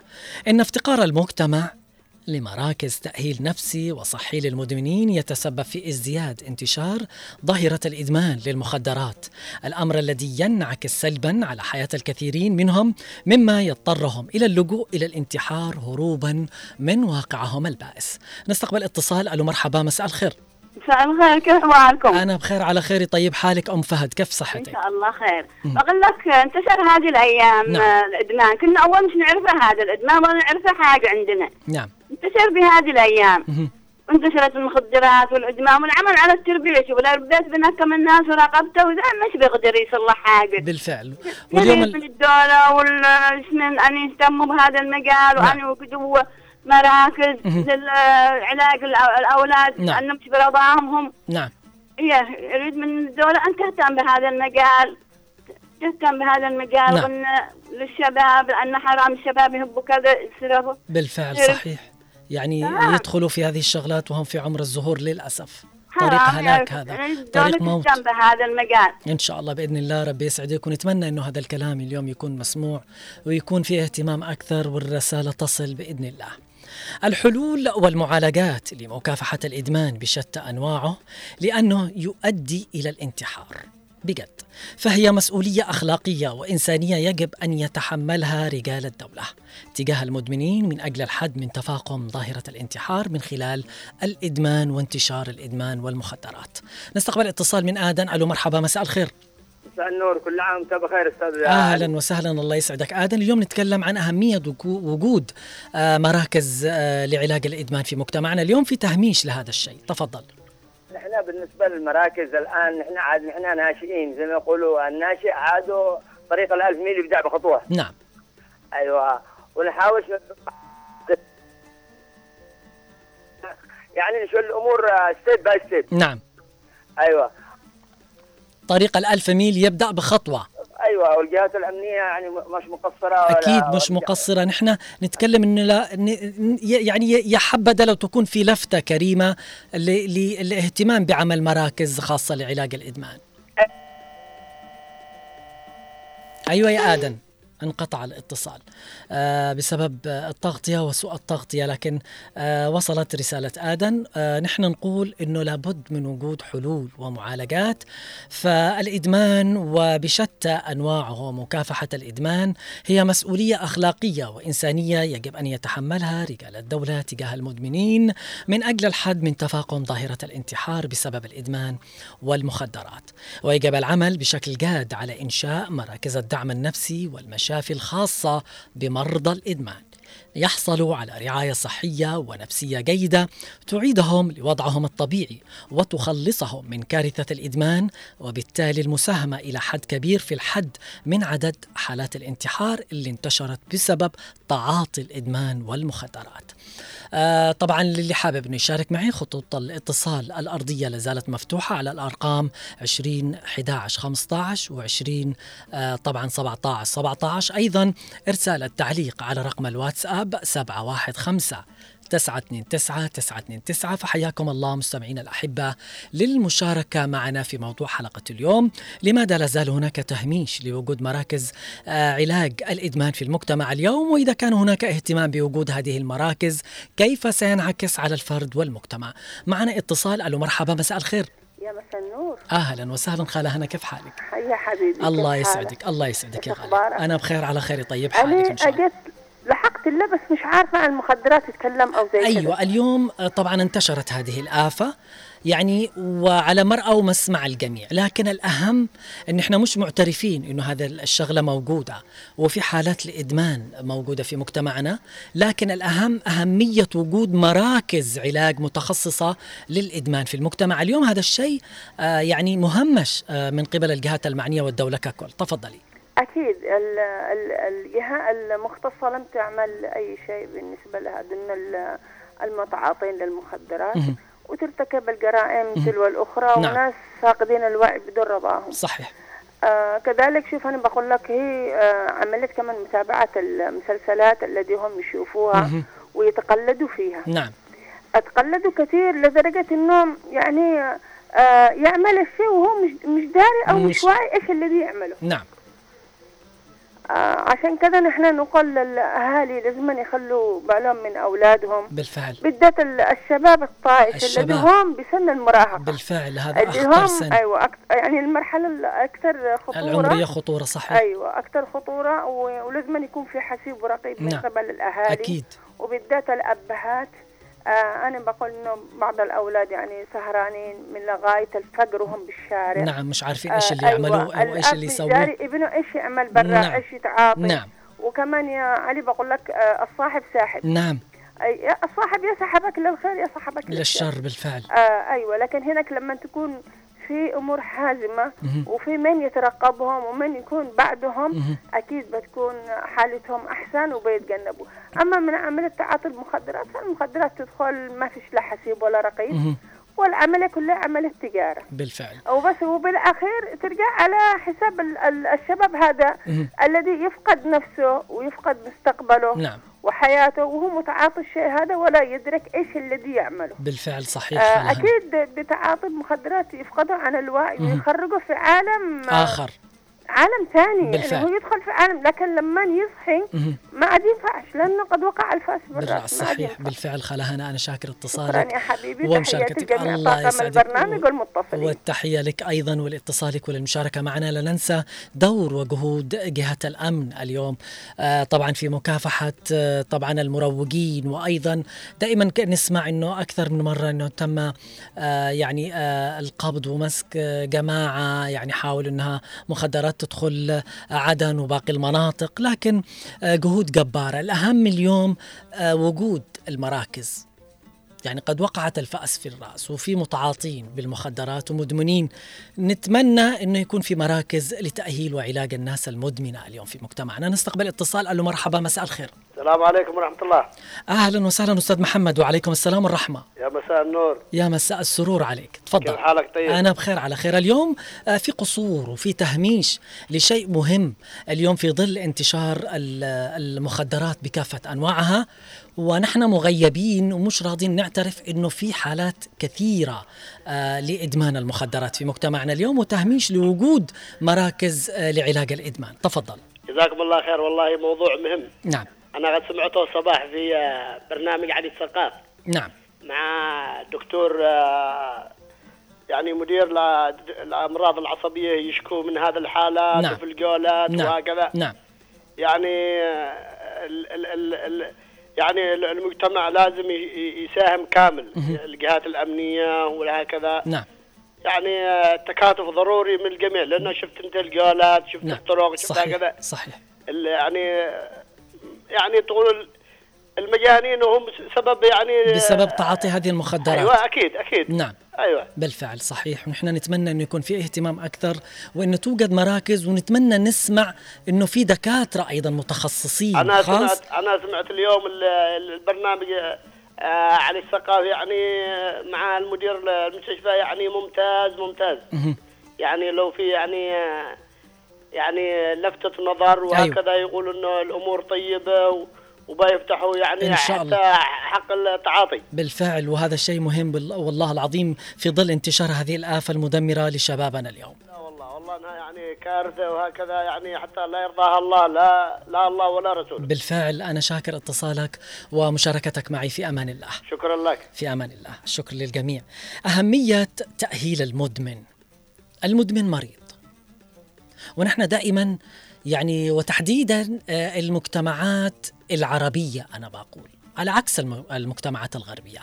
إن افتقار المجتمع لمراكز تأهيل نفسي وصحي للمدمنين يتسبب في ازدياد انتشار ظاهرة الإدمان للمخدرات. الأمر الذي ينعكس سلبا على حياة الكثيرين منهم مما يضطرهم إلى اللجوء إلى الانتحار هروبا من واقعهم البائس. نستقبل اتصال. ألو مرحبا مساء الخير. مساء الخير كيف احوالكم؟ أنا بخير على خير. طيب حالك أم فهد كيف صحتك؟ شاء الله خير. بقول لك انتشر هذه الأيام نعم. آه، الإدمان. كنا أول مش نعرفه هذا الإدمان ولا نعرفه حاجة عندنا. نعم. انتشر بهذه الأيام مهم. انتشرت المخدرات والادمان والعمل على التربيه شوف لو بنك من الناس وراقبته وذا مش بيقدر يصلح حاجة بالفعل واليوم من ال... الدولة والاسمن أن يهتموا بهذا المجال نعم. وأن يوجدوا مراكز. للعلاج الأولاد نعم. لانهم مش برضاهم نعم هي يريد من الدولة أن تهتم بهذا المجال تهتم بهذا المجال نعم. وأن للشباب لأن حرام الشباب يهبوا كذا يصرفوا بالفعل صحيح يعني نعم. يدخلوا في هذه الشغلات وهم في عمر الزهور للأسف. طريق هلاك يعني هذا. الدولة طريق موت. بهذا المجال. إن شاء الله بإذن الله ربي يسعدك ونتمنى أنه هذا الكلام اليوم يكون مسموع ويكون فيه اهتمام أكثر والرسالة تصل بإذن الله. الحلول والمعالجات لمكافحة الإدمان بشتى أنواعه لأنه يؤدي إلى الانتحار. بجد. فهي مسؤولية أخلاقية وإنسانية يجب أن يتحملها رجال الدولة. تجاه المدمنين من أجل الحد من تفاقم ظاهرة الانتحار من خلال الإدمان وانتشار الإدمان والمخدرات. نستقبل اتصال من آدن. ألو مرحبا مساء الخير. مساء النور كل عام وانت بخير أستاذ أهلا وسهلا الله يسعدك. آدن اليوم نتكلم عن أهمية وجو- وجود آه، مراكز آه، لعلاج الإدمان في مجتمعنا. اليوم في تهميش لهذا الشيء. تفضل. نحن بالنسبة للمراكز الآن نحن عاد نحن ناشئين. زي ما يقولوا الناشئ عادوا طريق الألف ميل يبدأ بخطوة. نعم. أيوه. ونحاول يعني نشوف الأمور step by step نعم. أيوه. طريق الألف ميل يبدأ بخطوة. أيوه والجهات الأمنية يعني مش مقصرة ولا أكيد مش مقصرة. نحن نتكلم إنه لا يعني يا حبذا لو تكون في لفتة كريمة ل- للاهتمام بعمل مراكز خاصة لعلاج الإدمان. أيوة يا آدم. انقطع الاتصال آه بسبب التغطية وسوء التغطية لكن آه وصلت رسالة آدم آه نحن نقول أنه لابد من وجود حلول ومعالجات فالإدمان وبشتى أنواعه ومكافحة الإدمان هي مسؤولية أخلاقية وإنسانية يجب أن يتحملها رجال الدولة تجاه المدمنين من أجل الحد من تفاقم ظاهرة الانتحار بسبب الإدمان والمخدرات. ويجب العمل بشكل جاد على إنشاء مراكز الدعم النفسي والمشافي الخاصة بمرضى الإدمان. يحصلوا على رعاية صحية ونفسية جيدة تعيدهم لوضعهم الطبيعي وتخلصهم من كارثة الإدمان وبالتالي المساهمة إلى حد كبير في الحد من عدد حالات الانتحار اللي انتشرت بسبب تعاطي الإدمان والمخدرات. آه طبعا للي حابب إنه يشارك معي خطوط الاتصال الأرضية لازالت مفتوحة على الأرقام 20 11 15 و20 آه طبعا 17 17 أيضا إرسال التعليق على رقم الواتساب الواتساب 715 929 929 فحياكم الله مستمعينا الأحبة للمشاركة معنا في موضوع حلقة اليوم. لماذا لا زال هناك تهميش لوجود مراكز آه، علاج الإدمان في المجتمع اليوم؟ وإذا كان هناك اهتمام بوجود هذه المراكز كيف سينعكس على الفرد والمجتمع؟ معنا اتصال. ألو مرحبا مساء الخير. يا مساء النور. أهلا وسهلا. خالة هنا كيف حالك؟ يا حبيبي الله؟ يسعدك الله يسعدك يا غالي؟ أنا بخير على خير. طيب حالك إن شاء الله. أجت لحقت الله بس مش عارفة عن المخدرات تتكلم أو زي كده أيوه اليوم آه، طبعا انتشرت هذه الآفة يعني وعلى مرأى ومسمع الجميع لكن الأهم أن إحنا مش معترفين أنه هذا الشغلة موجودة وفي حالات الإدمان موجودة في مجتمعنا لكن الأهم أهمية وجود مراكز علاج متخصصة للإدمان في المجتمع. اليوم هذا الشيء آه، يعني مهمش آه، من قبل الجهات المعنية والدولة ككل. تفضلي. أكيد ال- ال- الجهه المختصة لم تعمل أي شيء بالنسبة لهذن ال- المتعاطين للمخدرات. وترتكب الجرائم. تلو الأخرى نعم. وناس فاقدين الوعي بدون رضاهم صحيح آه كذلك شوف أنا بقول لك هي آه عملت كمان متابعة المسلسلات التي هم يشوفوها. ويتقلدوا فيها نعم أتقلدوا كثير لدرجة إنهم يعني آه يعمل الشيء وهو مش مش داري أو مش, مش- واعي إيش الذي يعمله نعم عشان كذا نحن نقول للأهالي لازم يخلوا بالهم من أولادهم. بالفعل. بالذات ال- الشباب الطائش الشباب. هم بسن المراهقة. بالفعل هذا اللي هم سن. أيوه أكت... يعني المرحلة الأكثر خطورة. العمرية خطورة صحيح. أيوه أكثر خطورة و... ولازم يكون في حسيب ورقيب من نعم. قبل الأهالي. أكيد. وبالذات الأبهات. آه أنا بقول إنه بعض الأولاد يعني سهرانين من لغاية الفجر وهم بالشارع. نعم مش عارفين إيش اللي آه، يعملوه أيوة. أو إيش اللي يسووه ابنه إيش يعمل برا؟ نعم. إيش يتعاطي؟ نعم. وكمان يا علي بقول لك آه الصاحب ساحب. نعم. أي- يا الصاحب يسحبك للخير يسحبك للشر. بالفعل. آه أيوه لكن هناك لما تكون في أمور حازمة. وفي من يترقبهم ومن يكون بعدهم. أكيد بتكون حالتهم أحسن وبيتجنبوا أما من عمليه تعاطي المخدرات فالمخدرات تدخل ما فيش لا حسيب ولا رقيب مهم. والعملية كلها عمليه تجاره بالفعل وبس وبالأخير ترجع على حساب ال- ال- الشباب هذا. الذي يفقد نفسه ويفقد مستقبله نعم وحياته وهو متعاطي الشيء هذا ولا يدرك إيش الذي يعمله بالفعل صحيح آه. أكيد بتعاطي المخدرات يفقدوا عن الوعي مهم. ويخرجوا في عالم آه، آخر عالم ثاني بالفعل. يعني هو يدخل في عالم. لكن لما يصحي. ما عاد ينفعش لأنه قد وقع الفأس بالرأس صحيح. بالفعل خالها أنا شاكر شكرا اتصالك يا حبيبي ومشاركتك الله يسعدك. البرنامج والمتصلين. والتحية لك أيضا ولاتصالك وللمشاركة معنا. لا ننسى دور وجهود جهة الأمن اليوم. آه، طبعا في مكافحة آه، طبعا المروجين وأيضا دائما نسمع أنه أكثر من مرة أنه تم آه، يعني آه، القبض ومسك جماعة يعني حاولوا أنها مخدرات تدخل آه، عدن وباقي المناطق لكن آه، جهود جبارة. الأهم اليوم آه، وجود المراكز. يعني قد وقعت الفأس في الرأس وفي متعاطين بالمخدرات ومدمنين. نتمنى أنه يكون في مراكز لتأهيل وعلاج الناس المدمنة اليوم في مجتمعنا. نستقبل اتصال. ألو مرحبا مساء الخير. السلام عليكم ورحمة الله. أهلا وسهلا أستاذ محمد وعليكم السلام والرحمة. يا مساء النور. يا مساء السرور عليك. تفضل. كيف حالك؟ طيب؟ أنا بخير على خير. اليوم آه، في قصور وفي تهميش لشيء مهم. اليوم في ظل انتشار ال- المخدرات بكافة أنواعها ونحن مغيبين ومش راضين نعترف أنه في حالات كثيرة آه، لإدمان المخدرات في مجتمعنا اليوم وتهميش لوجود مراكز آه، لعلاج الإدمان. تفضل. جزاكم الله خير. والله موضوع مهم. نعم. أنا قد سمعته الصباح في آه، برنامج علي الثقاف نعم. مع دكتور يعني مدير الأمراض العصبية يشكو من هذه الحالات نعم. وفي الجولات نعم. وهكذا. نعم. يعني ال ال ال ال يعني ال- المجتمع لازم يساهم كامل. الجهات الأمنية وهكذا نعم. يعني آه، التكاتف ضروري من الجميع لأنه شفت أنت الجولات شفت نعم. الطرق شفت صحيح. هكذا. صحيح. يعني يعني تقول المجانين هم سبب يعني بسبب تعاطي هذه المخدرات. أيوه أكيد أكيد. نعم. أيوه. بالفعل صحيح. ونحن نتمنى إنه يكون في اهتمام أكثر وإنه توجد مراكز ونتمنى نسمع إنه في دكاترة أيضا متخصصين أنا خاص. سمعت أنا سمعت اليوم ال- ال- البرنامج آه علي الثقافي يعني آه، مع المدير المستشفى يعني ممتاز ممتاز. يعني لو في يعني آه، يعني لفتة نظر وهكذا يقول إنه الأمور طيبة و- وبيفتحوا يعني إن شاء حتى الله. حق التعاطي. بالفعل وهذا الشيء مهم والله العظيم في ظل انتشار هذه الآفة المدمرة لشبابنا اليوم. لا والله والله إنها يعني كارثة وهكذا يعني حتى لا يرضاها الله لا لا الله ولا رسوله. بالفعل أنا شاكر اتصالك ومشاركتك معي في أمان الله. شكرا لك. في أمان الله. الشكر للجميع. أهمية تأهيل المدمن. المدمن مريض. ونحن دائما يعني وتحديدا آه، المجتمعات العربية أنا بقول على عكس الم- المجتمعات الغربية.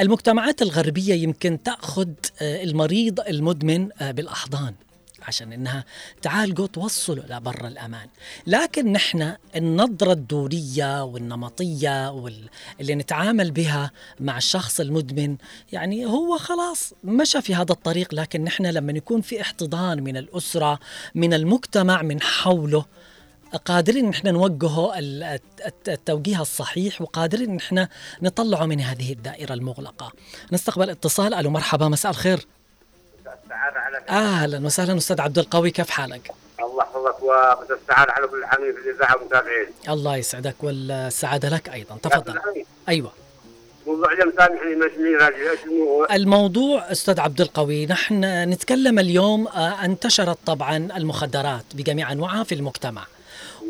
المجتمعات الغربية يمكن تأخذ آه، المريض المدمن آه، بالأحضان. عشان إنها تعالجوا توصلوا لبر الأمان. لكن نحن النظرة الدوريه والنمطية وال... اللي نتعامل بها مع الشخص المدمن يعني هو خلاص مشى في هذا الطريق لكن نحن لما يكون في احتضان من الأسرة من المجتمع من حوله قادرين نحن نوجهه ال- الت- التوجيه الصحيح وقادرين نحن نطلعه من هذه الدائرة المغلقة. نستقبل اتصال. ألو مرحبا مساء الخير. السعادة على أهلا وسهلا أستاذ عبد القوي كيف حالك؟ الله يحفظك ومساء السعادة على كل العاملين في الإذاعة والمتابعين. الله يسعدك والسعادة لك أيضا تفضل. أيوه. موضوع؟ الموضوع أستاذ عبد القوي نحن نتكلم اليوم آه، انتشرت طبعا المخدرات بجميع أنواعها في المجتمع.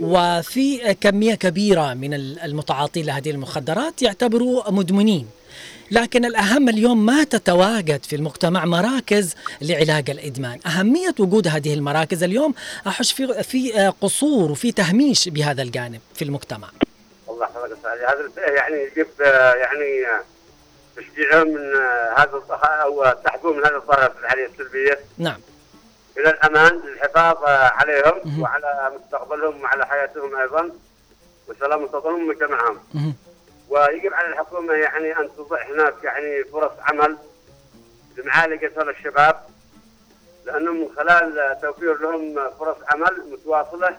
وفي كمية كبيرة من المتعاطين لهذه المخدرات يعتبروا مدمنين. لكن الأهم اليوم ما تتواجد في المجتمع مراكز لعلاج الإدمان. أهمية وجود هذه المراكز اليوم أحس في, في آه، قصور وفي تهميش بهذا الجانب في المجتمع. الله يحفظك السعادة هذا يعني يجب آه، يعني آه، تشجيعهم من هذا أو تحذيرهم من هذه الظاهرة في الحالية السلبية. نعم. إلى الأمان للحفاظ عليهم وعلى مستقبلهم وعلى حياتهم أيضا. وسلام مستقبلهم ومجتمعهم. ويجب على الحكومة يعني أن تضع هناك يعني فرص عمل لمعالجة هذا الشباب لأنه من خلال توفير لهم فرص عمل متواصلة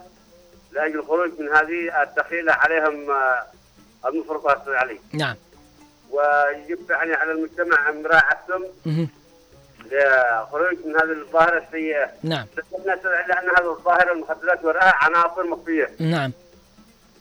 لأجل الخروج من هذه الدخيلة عليهم آه، المفرطات عليه. نعم. ويجب يعني على المجتمع مراعاتهم. لخروج من هذه الظاهرة السيئة. نعم. لأن هذه الظاهرة المخدرات وراءها عناصر مخفية. نعم.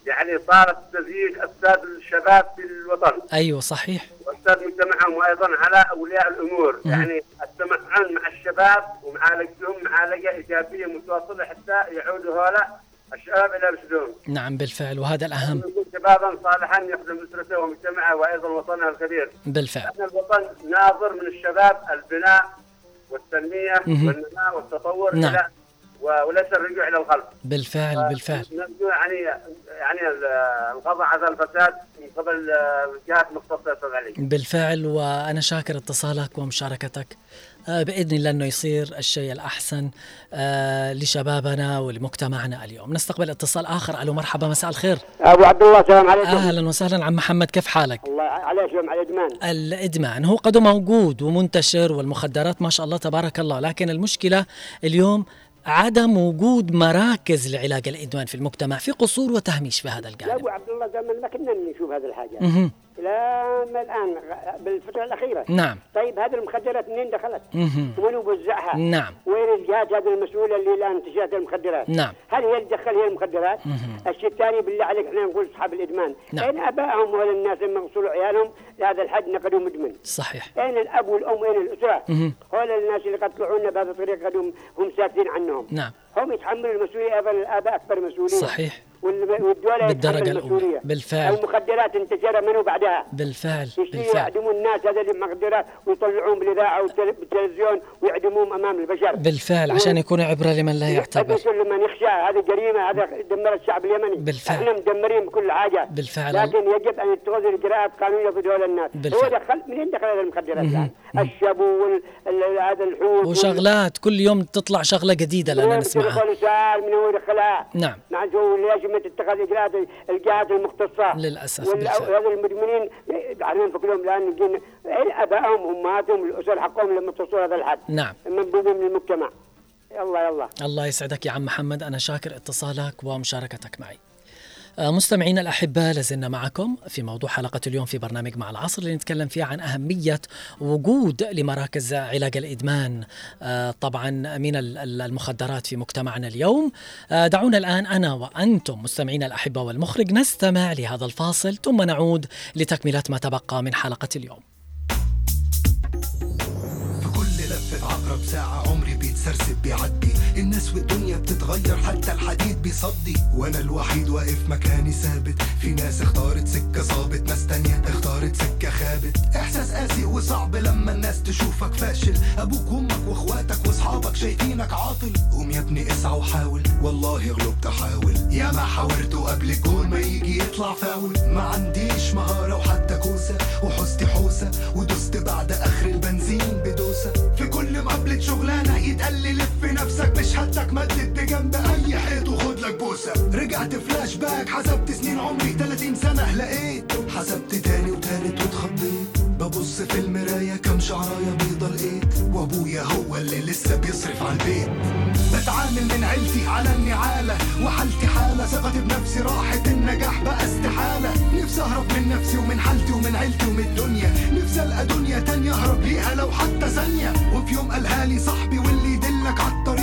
يعني صارت تزيد أستاذ الشباب في الوطن أيوة صحيح وأستاذ مجتمعهم وأيضا على أولياء الأمور مم. يعني التمعن مع الشباب ومعالجتهم معالجة إيجابية متواصلة حتى يعودوا هؤلاء الشباب إلى رشدهم. نعم بالفعل وهذا الأهم يكون شبابا صالحا يخدم أسرته ومجتمعه وأيضا وطنه الكبير. بالفعل لأن الوطن ناظر من الشباب البناء والتنمية مهم. والنماء والتطور نعم. إلى و- وليس الرجوع إلى الخلف. بالفعل بالفعل. نرجو يعني يعني ال- القضاء على الفساد من قبل آه، الجهات المختصه يا أستاذ علي. بالفعل وأنا شاكر اتصالك ومشاركتك. آه، بإذن الله أنه يصير الشيء الأحسن آه، لشبابنا ولمجتمعنا اليوم. نستقبل اتصال آخر. ألو مرحبا مساء الخير. أبو عبد الله السلام عليكم. أهلا وسهلا. عم محمد كيف حالك؟ الله عليك يوم على الإدمان. الإدمان. هو قد موجود ومنتشر والمخدرات ما شاء الله تبارك الله. لكن المشكلة اليوم عدم وجود مراكز لعلاج الإدمان في المجتمع في قصور وتهميش في هذا يا الجانب أبو عبد الله زمان ما كنا نشوف هذه الحاجة لا الآن بالفترة الأخيرة نعم طيب هذه المخدرات منين دخلت؟ وين وزعها؟ نعم وين الجهات هذه المسؤوله اللي الآن انتشرت المخدرات؟ نعم هل هي اللي تدخل هي المخدرات؟ الشيء الثاني بالله عليك إحنا نقول أصحاب الإدمان نعم. أين أبائهم ولا الناس لما وصلوا عيالهم لهذا الحد نقدوا مدمن؟ صحيح أين الأب والأم اين الأسرة؟ هؤلاء الناس اللي قد طلعونا بهذه الطريقة هم ساكتين عنهم نعم هم يتحملوا المسؤولية أيضا الآباء أكبر مسؤوليه صحيح وال- والدولة بالدرجة يتحمل الأولى. المسؤولية. بالفعل. المخدرات انتشر منه بعدها. بالفعل. بالفعل. يعدموا الناس هذا المخدرات ويطلعوهم بالاذاعه والتل- والتلفزيون ويعدموهم أمام البشر. بالفعل. عشان يكون عبرة لمن لا يعتبر. هذا كل من يخشى. هذه جريمة. هذا دمر الشعب اليمني. بالفعل. إحنا مدمرين بكل حاجة. بالفعل. لكن يجب أن يتخذ اجراءات قانونية في دول الناس. بالفعل. هو دخل منين دخل هذه المخدرات. الآن؟ الشابو وال- ال- هذا الحوت. وشغلات. كل يوم تطلع شغلة جديدة لنا نسمعها. من هو يدخلها. نعم. شو ليش ما تتخذ إجراءات الجهات المختصة. بالفعل. هذا المدمنين عارفين فكلهم الآن يجين أين أبائهم أمهاتهم الأسر حقهم لما توصلوا هذا الحد. نعم. منبوذين من المجتمع يلا يلا. الله يسعدك يا عم محمد. أنا شاكر اتصالك ومشاركتك معي. مستمعينا الأحباء لازلنا معكم في موضوع حلقة اليوم في برنامج مع العصر اللي نتكلم فيه عن أهمية وجود لمراكز علاج الإدمان آه، طبعا من المخدرات في مجتمعنا اليوم. آه، دعونا الآن أنا وأنتم مستمعينا الأحباء والمخرج نستمع لهذا الفاصل ثم نعود لتكملة ما تبقى من حلقة اليوم. في كل لفة عقرب ساعة عمري بيتسرسب بيعدي الناس والدنيا بتتغير حتى الحديد بيصدي. وأنا الوحيد واقف مكاني ثابت. في ناس اختارت سكة صابت ناس تانية اختارت سكة خابت. إحساس قاسي وصعب لما الناس تشوفك فاشل. أبوك وأمك وأخواتك وأصحابك شايفينك عاطل. قوم يا ابني اسعى وحاول. والله غلبت احاول يا ما حاولت قبل كل ما يجي يطلع فأول. ما عنديش مهارة وحتى كوسة. وحوستي حوسة. ودست بعد آخر البنزين بدوسة. مقابلة شغلانة يتقال لي لف نفسك بشهادتك مدت بجنب أي حيط وخد لك بوسة. رجعت فلاش باك حسبت سنين عمري 30 سنة لقيت حسبت تاني وتالت واتخضيت. ببص في المراية كم شعراية بيضة لقيت وأبويا هو اللي لسه بيصرف على البيت. بتعامل من عيلتي على النعالة وحالتي حالة ثقتي بنفسي راحت النجاح بقى استحالة. نفسي أهرب من نفسي ومن حالتي ومن عيلتي ومن الدنيا. نفسي ألقى دنيا تانية أهرب ليها لو حتى ثانية. وفي يوم قالها لي صاحبي واللي يدلك على الطريق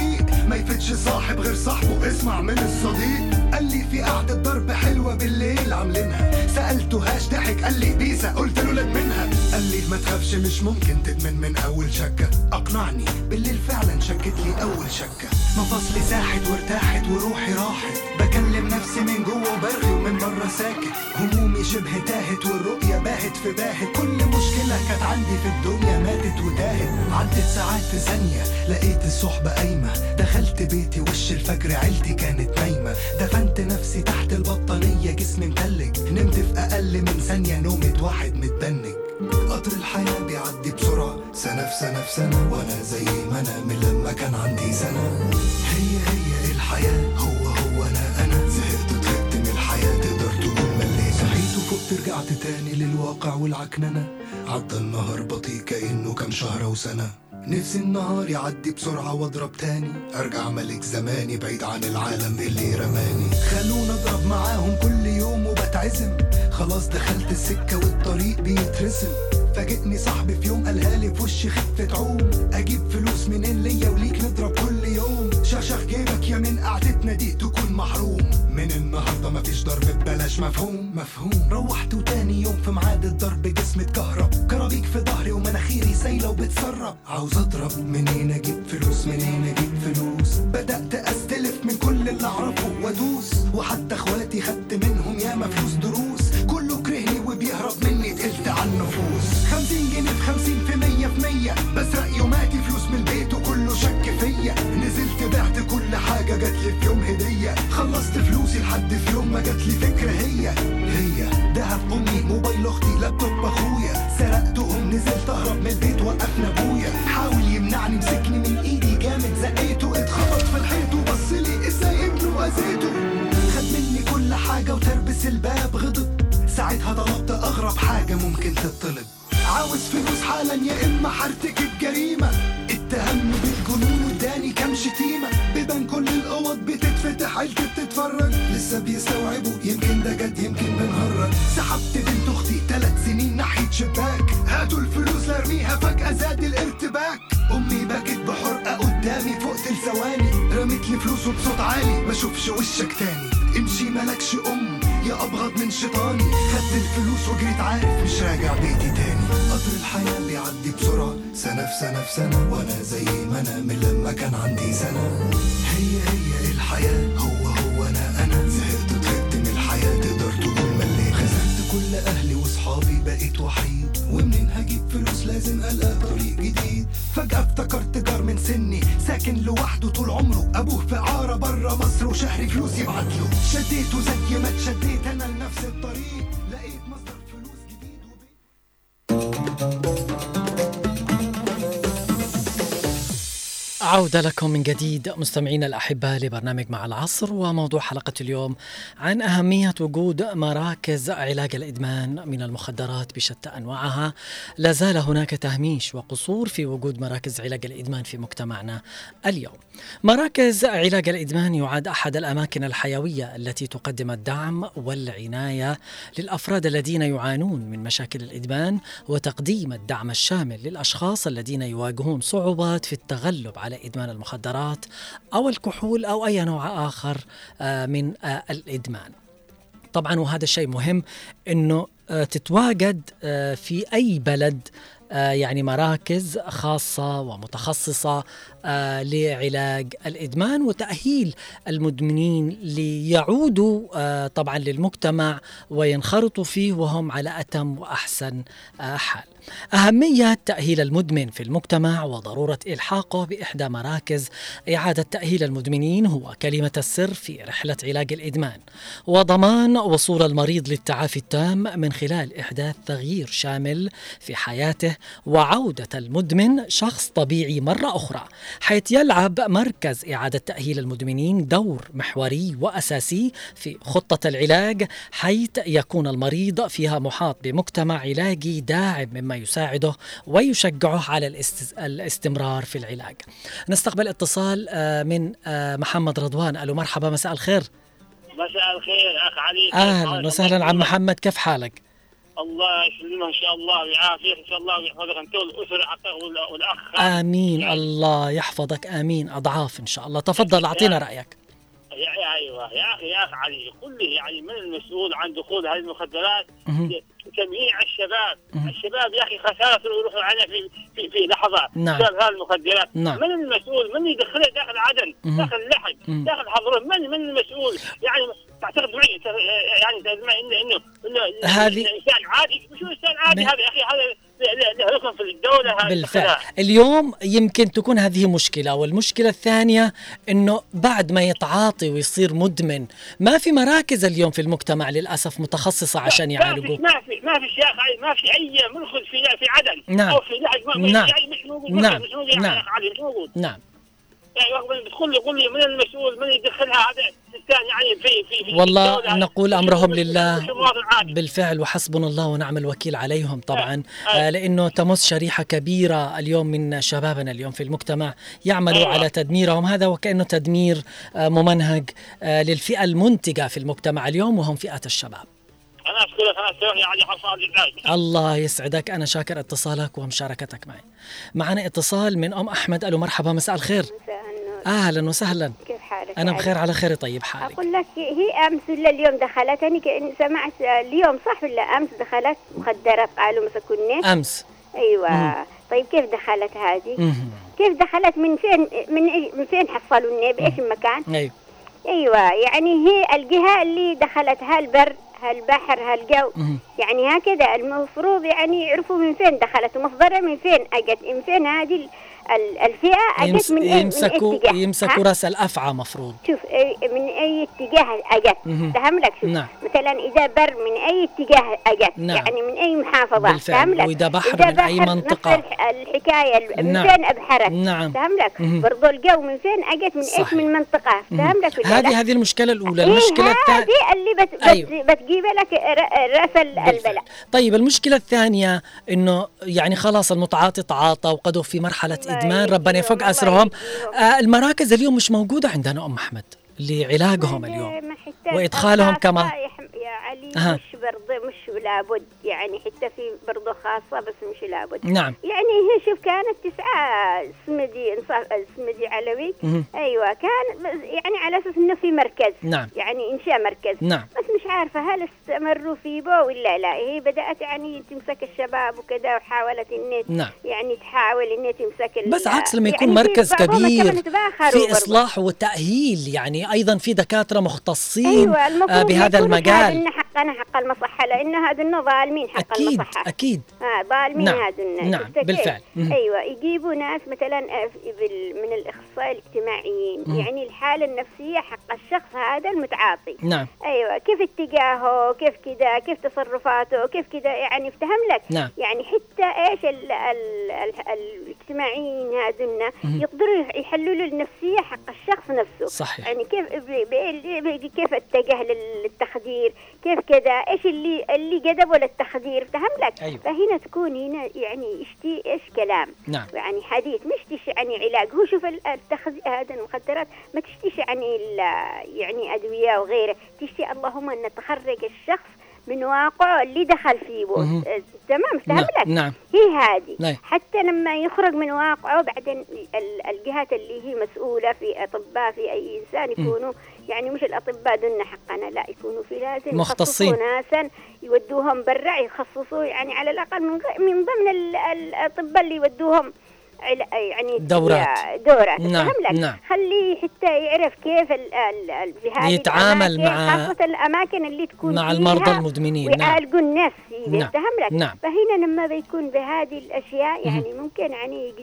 ما يفتش صاحب غير صاحبه. اسمع من الصديق. قال لي في قعدة ضرب حلوة بالليل عاملينها. سألته هاش ضحك. قال لي بيسا قلت له لا منها. قال لي ما تخافش مش ممكن تدمن من أول شكة. أقنعني بالليل فعلا شكت لي أول شكة. مفاصلي ساحت وارتاحت وروحي راحت. نفسي من جوه وبرغي ومن بره ساكت. همومي شبه تاهت والرؤية باهت في باهت. كل مشكلة كانت عندي في الدنيا ماتت وتاهت. عدت ساعات في ثانية لقيت الصحبة قايمة. دخلت بيتي وش الفجر عيلتي كانت نايمة. دفنت نفسي تحت البطانية جسمي متلج. نمت في أقل من ثانية نومة واحد متبنج. قطر الحياة بيعدي بسرعة. سنة في سنة في سنة وأنا زي ما أنا من لما كان عندي سنة. هي رجعت تاني للواقع والعكننة. عدى النهار بطيء كأنه كام شهر وسنة نفسي النهار يعدي بسرعة واضرب تاني. أرجع ملك زماني بعيد عن العالم اللي رماني. خلونا أضرب معاهم كل يوم وبتعزم. خلاص دخلت السكة والطريق بيترسم. فاجئني صاحبي في يوم قالها لي في وشي خفة عوم. أجيب فلوس منين ليا وليك؟ نضرب كل يوم. شخشخ جيبك يا من قعدتنا دي تكون محروم. من النهارده مفيش ضرب ببلاش مفهوم؟ مفهوم. روحت وتاني يوم في ميعاد الضرب جسمي اتكهرب. كرابيك في ظهري ومناخيري سايلة وبتسرب. عاوز اضرب منين أجيب فلوس؟ منين أجيب فلوس؟ بدأت أستلف من كل اللي أعرفه وأدوس. وحتى أخواتي خدت منهم ياما فلوس دروس. كله كرهني وبيهرب مني تقلت على النفوس. خمسين جنيه في خمسين في مية في مية بسرق يوماتي فلوس من شك فيا. نزلت بعت كل حاجة جاتلي في يوم هدية. خلصت فلوسي لحد في يوم ما جاتلي فكرة هي. هي دهب أمي موبايل أختي لابتوب أخويا. سرقتهم نزلت أهرب من البيت وقفنا أبويا حاول يمنعني مسكني من إيدي جامد زقيته اتخبط في الحيط وبصلي إزاي ابنه وأذيته خد مني كل حاجة وتربس الباب غضب. ساعتها طلبت أغرب حاجة ممكن تطلب. عاوز فلوس حالا يا إما هرتكب جريمة. اتهمني بالجنون واداني كام شتيمة. بيبان كل الأوض بتتفتح عيلتي بتتفرج. لسه بيستوعبوا يمكن ده جد يمكن بنهرج سحبت بنت أختي ثلاث سنين ناحية شباك. هاتوا الفلوس لارميها فجأة زاد الارتباك. أمي بكت بحرقة قدامي فوق ثواني. رمت لي فلوس وبصوت عالي ما اشوفش وشك تاني. امشي ملكش أم. يا أبغض من شيطاني. خدت الفلوس وجريت عارف مش راجع بيتي تاني. قطر الحياة بيعدي بسرعة. سنة في سنة في سنة. وأنا زي ما أنا من لما كان عندي سنة. هي هي الحياة. هو هو أنا أنا. زهقت وتهقت من الحياة. تقدر تقول مليت. خسرت كل أهلي وصحابي بقيت وحيد. ومنين هجيب فلوس؟ لازم ألقى طريق جديد. فجأة افتكرت جار من سني ساكن لوحده طول عمره. أبوه في عارة برا مصر وشهري فلوس يبعتله شديته زي ما اتشديت أنا عودة لكم من جديد مستمعينا الأحباء لبرنامج مع العصر وموضوع حلقة اليوم عن أهمية وجود مراكز علاج الإدمان من المخدرات بشتى أنواعها. لا زال هناك تهميش وقصور في وجود مراكز علاج الإدمان في مجتمعنا اليوم. مراكز علاج الإدمان يعد أحد الأماكن الحيوية التي تقدم الدعم والعناية للأفراد الذين يعانون من مشاكل الإدمان وتقديم الدعم الشامل للأشخاص الذين يواجهون صعوبات في التغلب على إدمان المخدرات أو الكحول أو أي نوع آخر آه، من آه، الإدمان. طبعا وهذا الشيء مهم إنه آه، تتواجد في أي بلد يعني مراكز خاصة ومتخصصة آه، لعلاج الإدمان وتأهيل المدمنين ليعودوا آه، طبعا للمجتمع وينخرطوا فيه وهم على أتم وأحسن آه، حال. أهمية تأهيل المدمن في المجتمع وضرورة إلحاقه بإحدى مراكز إعادة تأهيل المدمنين هو كلمة السر في رحلة علاج الإدمان وضمان وصول المريض للتعافي التام من خلال إحداث تغيير شامل في حياته وعودة المدمن شخص طبيعي مرة أخرى حيث يلعب مركز إعادة تأهيل المدمنين دور محوري وأساسي في خطة العلاج حيث يكون المريض فيها محاط بمجتمع علاجي داعم مما يساعده ويشجعه على الاست- الاستمرار في العلاج. نستقبل اتصال آه، من آه، محمد رضوان ألو مرحبا مساء الخير. مساء الخير أخ علي أهلا وسهلا عم محمد كيف حالك؟ الله يسلمه إن شاء الله ويعافيك إن شاء الله ويحفظك. أنت والأسرة حقك وال- والأخ. آمين. الله يحفظك. آمين. أضعاف إن شاء الله. تفضل أعطينا رأيك. يا يا أيوه. يا أخي يا أخ علي قل لي يعني من المسؤول عن دخول هذه المخدرات. جميع الشباب. مهم. الشباب يا أخي خسارة يروحوا عليها في في في لحظة. نعم. بسبب هذه المخدرات. نعم. من المسؤول؟ من يدخله داخل عدن مهم. داخل لحج. داخل حضره من من المسؤول؟ يعني تعتقد معي يعني تعتقد معي انه انه انه هذه- إنسان عادي مش هو إنسان عادي هذا يا أخي هذا في الدولة هذا بالفعل. اليوم يمكن تكون هذه مشكلة والمشكلة الثانية أنه بعد ما يتعاطي ويصير مدمن ما في مراكز اليوم في المجتمع للأسف متخصصة عشان يعالجوه ما في ما في يا أخي ما في أي منخذ في في عدن نعم. أو في نعم. يعني مش موجود نعم. مش موجود يا نعم. موجود نعم يعني من المسؤول من يدخلها هذا يعني في في في والله. نقول أمرهم لله بالفعل وحسبنا الله ونعم الوكيل عليهم طبعا آه. آه لأنه تمس شريحة كبيرة اليوم من شبابنا اليوم في المجتمع يعملوا أيوة. على تدميرهم هذا وكأنه تدمير آه ممنهج آه للفئة المنتجة في المجتمع اليوم وهم فئة الشباب أنا أنا علي حصاد الله يسعدك. أنا شاكر اتصالك ومشاركتك معي. معنا اتصال من أم أحمد. ألو مرحبا. مساء الخير. أهلا وسهلا. كيف حالك يا بخير؟ على خير. طيب حالك؟ أقول لك هي أمس ولا اليوم دخلتني كأني سمعت اليوم صح ولا أمس دخلت؟ مخدرات قالوا مسكوا النت أمس. أيوة. مم. طيب كيف دخلت هذه؟ كيف دخلت؟ من فين من من فين حصلوا بإيش المكان؟ أيوة. أيوة. يعني هي الجهة اللي دخلت هالبر هالبحر هالجو. يعني هكذا المفروض يعني يعرفوا من فين دخلت ومصدرها من فين أجت من فين هذه ال- ال- الفئة أجت يمس من أي من يمسكوا يمسكوا؟ رأس الأفعى مفروض شوف أي- من أي اتجاه أجت. فهم لك شوف نعم. مثلا إذا بر من أي اتجاه أجت نعم. يعني من أي محافظة. فهم لك وإذا بحر إذا من بحر. نفس الح- الحكاية من نعم. فين أبحرت نعم. فهم لك. برضو الجو من فين أجت من صحيح. إيش من منطقة فهم لك؟ هذه هذه المشكلة الأولى إيه المشكلة الثانية هذه اللي بت... أيوة. بت... بتجيب لك رأس ال- البلاء طيب المشكلة الثانية إنه يعني خلاص المتعاطي تعاطى وقدوا في مرحلة ادمان ربنا يفك أسرهم. آه المراكز اليوم مش موجودة عندنا أم أحمد لعلاجهم اليوم ما حتى وإدخالهم الخاصة كمان. يا- علي أها. مش برضه مش لابد يعني حتى في برضه خاصة بس مش لابد نعم. يعني هي شوف كانت تسعة سمدي سمدي علوي مهم. أيوه كان يعني على أساس إنه في مركز نعم. يعني انشاء مركز نعم. بس مش عارفة هل استمروا فيه بو ولا لا هي بدأت يعني تمسك الشباب وكذا وحاولت ان نعم. يعني تحاول ان تمسك بس عكس لما يكون يعني مركز كبير في برضه. إصلاح وتأهيل يعني أيضا في دكاترة مختصين أيوه آه بهذا المجال شاهدين حق حقنا حق المصحة لأنه هذول ظالمين حق أكيد المصحة. أكيد. آه ظالمين نعم، هذول نعم،؟ بالفعل. أيوه يجيبوا ناس مثلا آه، من الإخصائي الاجتماعيين مم. يعني الحالة النفسية حق الشخص هذا المتعاطي. نعم. أيوه كيف اتجاهه؟ كيف كذا؟ كيف تصرفاته؟ كيف كذا؟ يعني افتهم لك. نعم. يعني حتى إيش ال ال ال الاجتماعيين هذول. يقدروا يحلوا له النفسية حق الشخص نفسه. صحيح. يعني كيف كيف اتجه للتخدير؟ كيف كذا؟ إيش اللي اللي جذبه للتخدير فهم لك أيوة. فهنا تكون هنا يعني اشتي إيش كلام؟ نعم. يعني حديث مش تشي يعني علاج. هو شوف ال- التخذ هذا المخدرات ما تشتيش يعني ال- يعني أدوية وغيره. تشتي اللهم أن تخرج الشخص من واقعه اللي دخل فيه تمام فهم نعم، لك نعم. هي هذه نعم. حتى لما يخرج من واقعه بعدين ال- الجهات اللي هي مسؤولة في أطباء في أي إنسان يكونوا يعني مش الأطباء دون حقنا لا يكونوا في لازم مختصين. ناسا يودوهم برا يخصصوا يعني على الأقل من, ضمن ال- الأطباء اللي يودوهم يعني دورات. دورات نعم، لك نعم. خليه حتى يعرف كيف ال ال ال في هذه يتعامل مع- خاصة الأماكن اللي تكون مع المرضى المدمنين، نعم. ويعالجوا الناس نعم، يفهم لك نعم. فهنا لما بيكون بهذه الأشياء يعني ممكن يعني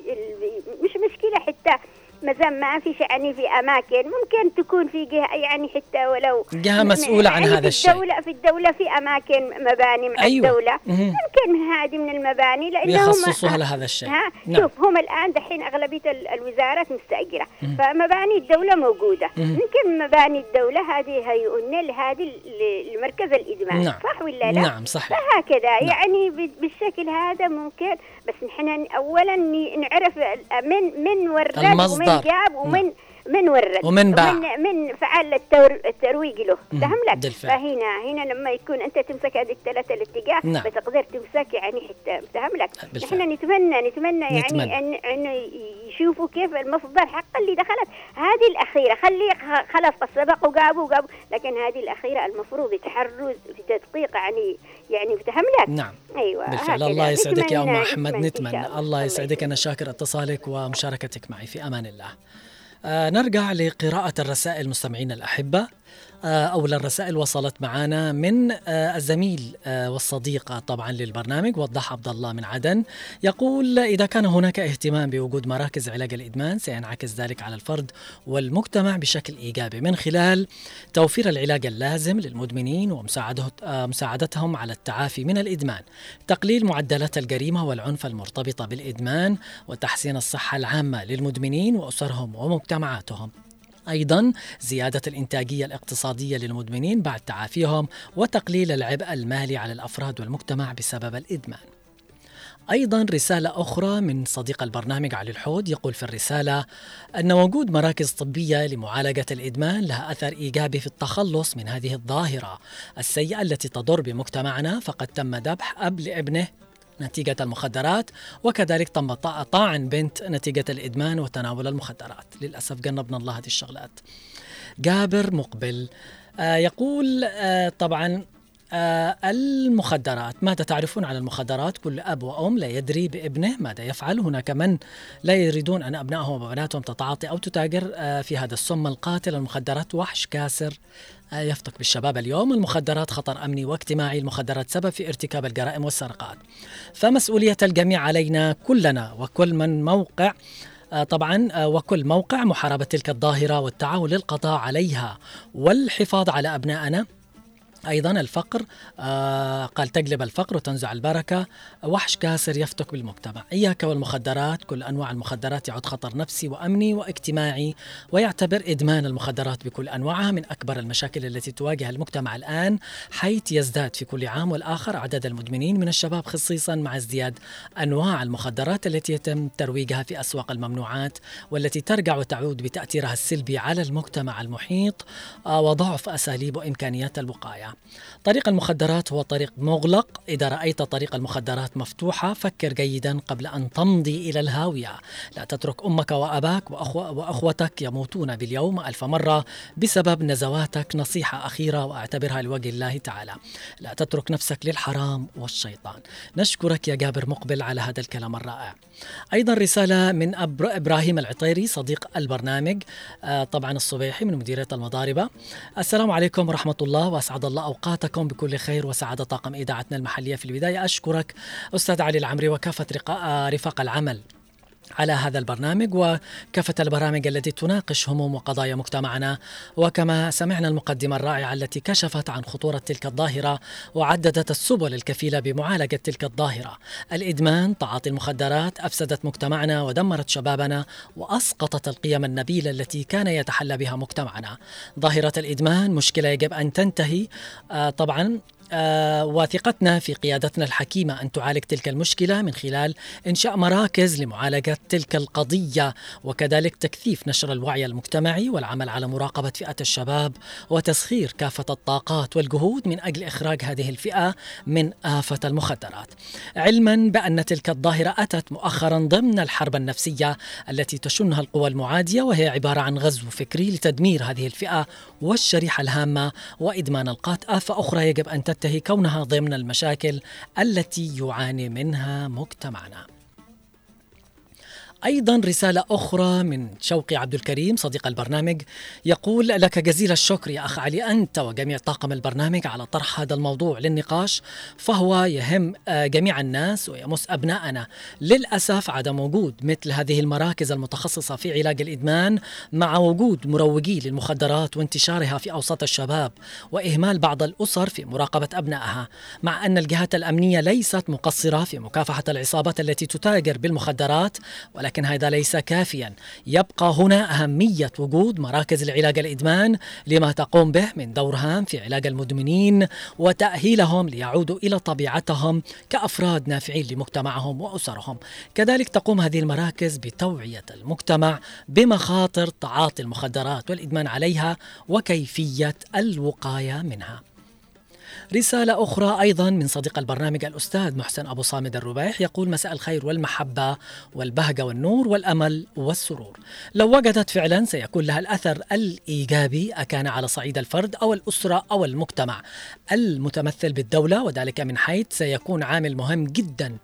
مش مشكلة حتى مثلا ما في يعني في أماكن ممكن تكون في جهة يعني حتى ولو جهة مسؤولة عن يعني هذا في الشيء. الدولة في الدولة في أماكن مباني مع أيوة. الدولة. ممكن هذه من المباني لأنهم يخصصوها لهذا الشيء ها نعم. شوف هم الآن دحين أغلبية ال- الوزارات مستأجرة مم. فمباني الدولة موجودة مم. ممكن مباني الدولة هذه هيئونا لهذه ال- لمركز الادمان نعم. صح ولا لا؟ نعم، صحيح. فهكذا يعني ب- بالشكل هذا ممكن بس نحن اولا نعرف من من ورد ومن المصدر. جاب ومن من ورد ومن باع. ومن من فعل التر الترويج له. فهم لك بالفعل. فهنا هنا لما يكون أنت تمسك هذه الثلاثة الاتجاه نعم. بتقدر تمسك يعني حتى فهم لك بالفعل. نحن نتمنى نتمنى يعني نتمنى. ان انه يشوفوا كيف المصدر حق اللي دخلت هذه الأخيرة خلي خلاص قد سبق وجابوا وجابوا لكن هذه الأخيرة المفروض يتحروا في تدقيق يعني يعني فهم لك نعم أيوه بالفعل. الله يسعدك يا أم أحمد نتمنى الله. يسعدك أنا شاكر اتصالك ومشاركتك معي في أمان الله نرجع لقراءة الرسائل مستمعينا الأحبة. آه أولا الرسائل وصلت معنا من آه الزميل آه والصديق طبعا للبرنامج وضح عبد الله من عدن. يقول إذا كان هناك اهتمام بوجود مراكز علاج الإدمان سينعكس ذلك على الفرد والمجتمع بشكل إيجابي. من خلال توفير العلاج اللازم للمدمنين ومساعدة آه، مساعدتهم على التعافي من الإدمان. تقليل معدلات الجريمة والعنف المرتبطة بالإدمان وتحسين الصحة العامة للمدمنين وأسرهم ومجتمعاتهم. أيضا زيادة الإنتاجية الاقتصادية للمدمنين بعد تعافيهم وتقليل العبء المالي على الأفراد والمجتمع بسبب الإدمان. أيضا رسالة أخرى من صديق البرنامج علي الحود يقول في الرسالة أن وجود مراكز طبية لمعالجة الإدمان لها أثر إيجابي في التخلص من هذه الظاهرة السيئة التي تضر بمجتمعنا فقد تم ذبح أب لابنه نتيجة المخدرات وكذلك تم طاعن بنت نتيجة الإدمان وتناول المخدرات. للأسف جنبنا الله هذه الشغلات. جابر مقبل. آه يقول آه طبعا آه المخدرات ماذا تعرفون عن المخدرات؟ كل أب وأم لا يدري بابنه ماذا يفعل. هناك من لا يريدون أن أبنائهم وبناتهم تتعاطي أو تتاجر آه في هذا السم القاتل. المخدرات وحش كاسر. يفتك بالشباب اليوم المخدرات خطر أمني واجتماعي المخدرات سبب في ارتكاب الجرائم والسرقات. فمسؤولية الجميع علينا كلنا وكل من موقع آه، طبعا آه، وكل موقع محاربة تلك الظاهرة والتعاون للقضاء عليها. والحفاظ على أبنائنا أيضا الفقر آه قال تجلب الفقر وتنزع البركة وحش كاسر يفتك بالمجتمع. إياك والمخدرات كل أنواع المخدرات يعد خطر نفسي وأمني واجتماعي ويعتبر إدمان المخدرات بكل أنواعها من أكبر المشاكل التي تواجه المجتمع الآن حيث يزداد في كل عام والآخر عدد المدمنين من الشباب خصيصا مع ازدياد أنواع المخدرات التي يتم ترويجها في أسواق الممنوعات والتي ترجع وتعود بتأثيرها السلبي على المجتمع المحيط آه، وضعف أساليب وإمكانيات الوقايه. طريق المخدرات هو طريق مغلق، إذا رأيت طريق المخدرات مفتوحة فكر جيدا قبل أن تمضي إلى الهاوية. لا تترك أمك وأباك وأخو وأخوتك يموتون باليوم ألف مرة بسبب نزواتك، نصيحة أخيرة وأعتبرها لوجه الله تعالى. لا تترك نفسك للحرام والشيطان. نشكرك يا جابر مقبل على هذا الكلام الرائع. أيضا رسالة من أبر إبراهيم العطيري صديق البرنامج آه طبعا الصبيحي من مديرية المضاربة. السلام عليكم ورحمة الله وأسعد الله الله أوقاتكم بكل خير وسعادة طاقم إذاعتنا المحلية في البداية. أشكرك أستاذ علي العمري وكافة رفاق العمل. على هذا البرنامج وكافة البرامج التي تناقش هموم وقضايا مجتمعنا. وكما سمعنا المقدمة الرائعة التي كشفت عن خطورة تلك الظاهرة وعددت السبل الكفيلة بمعالجة تلك الظاهرة. الإدمان تعاطي المخدرات أفسدت مجتمعنا ودمرت شبابنا وأسقطت القيم النبيلة التي كان يتحلى بها مجتمعنا. ظاهرة الإدمان مشكلة يجب أن تنتهي. آه طبعا وثقتنا في قيادتنا الحكيمة أن تعالج تلك المشكلة من خلال إنشاء مراكز لمعالجة تلك القضية وكذلك تكثيف نشر الوعي المجتمعي والعمل على مراقبة فئة الشباب وتسخير كافة الطاقات والجهود من أجل إخراج هذه الفئة من آفة المخدرات. علما بأن تلك الظاهرة أتت مؤخرا ضمن الحرب النفسية التي تشنها القوى المعادية وهي عبارة عن غزو فكري لتدمير هذه الفئة والشريحة الهامة وإدمان القات آفة أخرى يجب أن تنتهي كونها ضمن المشاكل التي يعاني منها مجتمعنا. أيضا رسالة أخرى من شوقي عبد الكريم صديق البرنامج يقول لك جزيل الشكر يا اخ علي أنت وجميع طاقم البرنامج على طرح هذا الموضوع للنقاش فهو يهم آه، جميع الناس ويمس ابنائنا للأسف عدم وجود مثل هذه المراكز المتخصصة في علاج الإدمان مع وجود مروجي للمخدرات وانتشارها في أوساط الشباب وإهمال بعض الأسر في مراقبة أبنائها مع أن الجهات الأمنية ليست مقصرة في مكافحة العصابات التي تتاجر بالمخدرات لكن هذا ليس كافيا. يبقى هنا أهمية وجود مراكز العلاج الإدمان لما تقوم به من دور هام في علاج المدمنين وتأهيلهم ليعودوا إلى طبيعتهم كأفراد نافعين لمجتمعهم وأسرهم. كذلك تقوم هذه المراكز بتوعية المجتمع بمخاطر تعاطي المخدرات والإدمان عليها وكيفية الوقاية منها. رسالة أخرى أيضا من صديق البرنامج الأستاذ محسن أبو صامد الربيح يقول مساء الخير والمحبة والبهجة والنور والأمل والسرور. لو وجدت فعلا سيكون لها الأثر الإيجابي أكان على صعيد الفرد أو الأسرة أو المجتمع. المتمثل بالدولة وذلك من حيث سيكون عامل مهم جدا.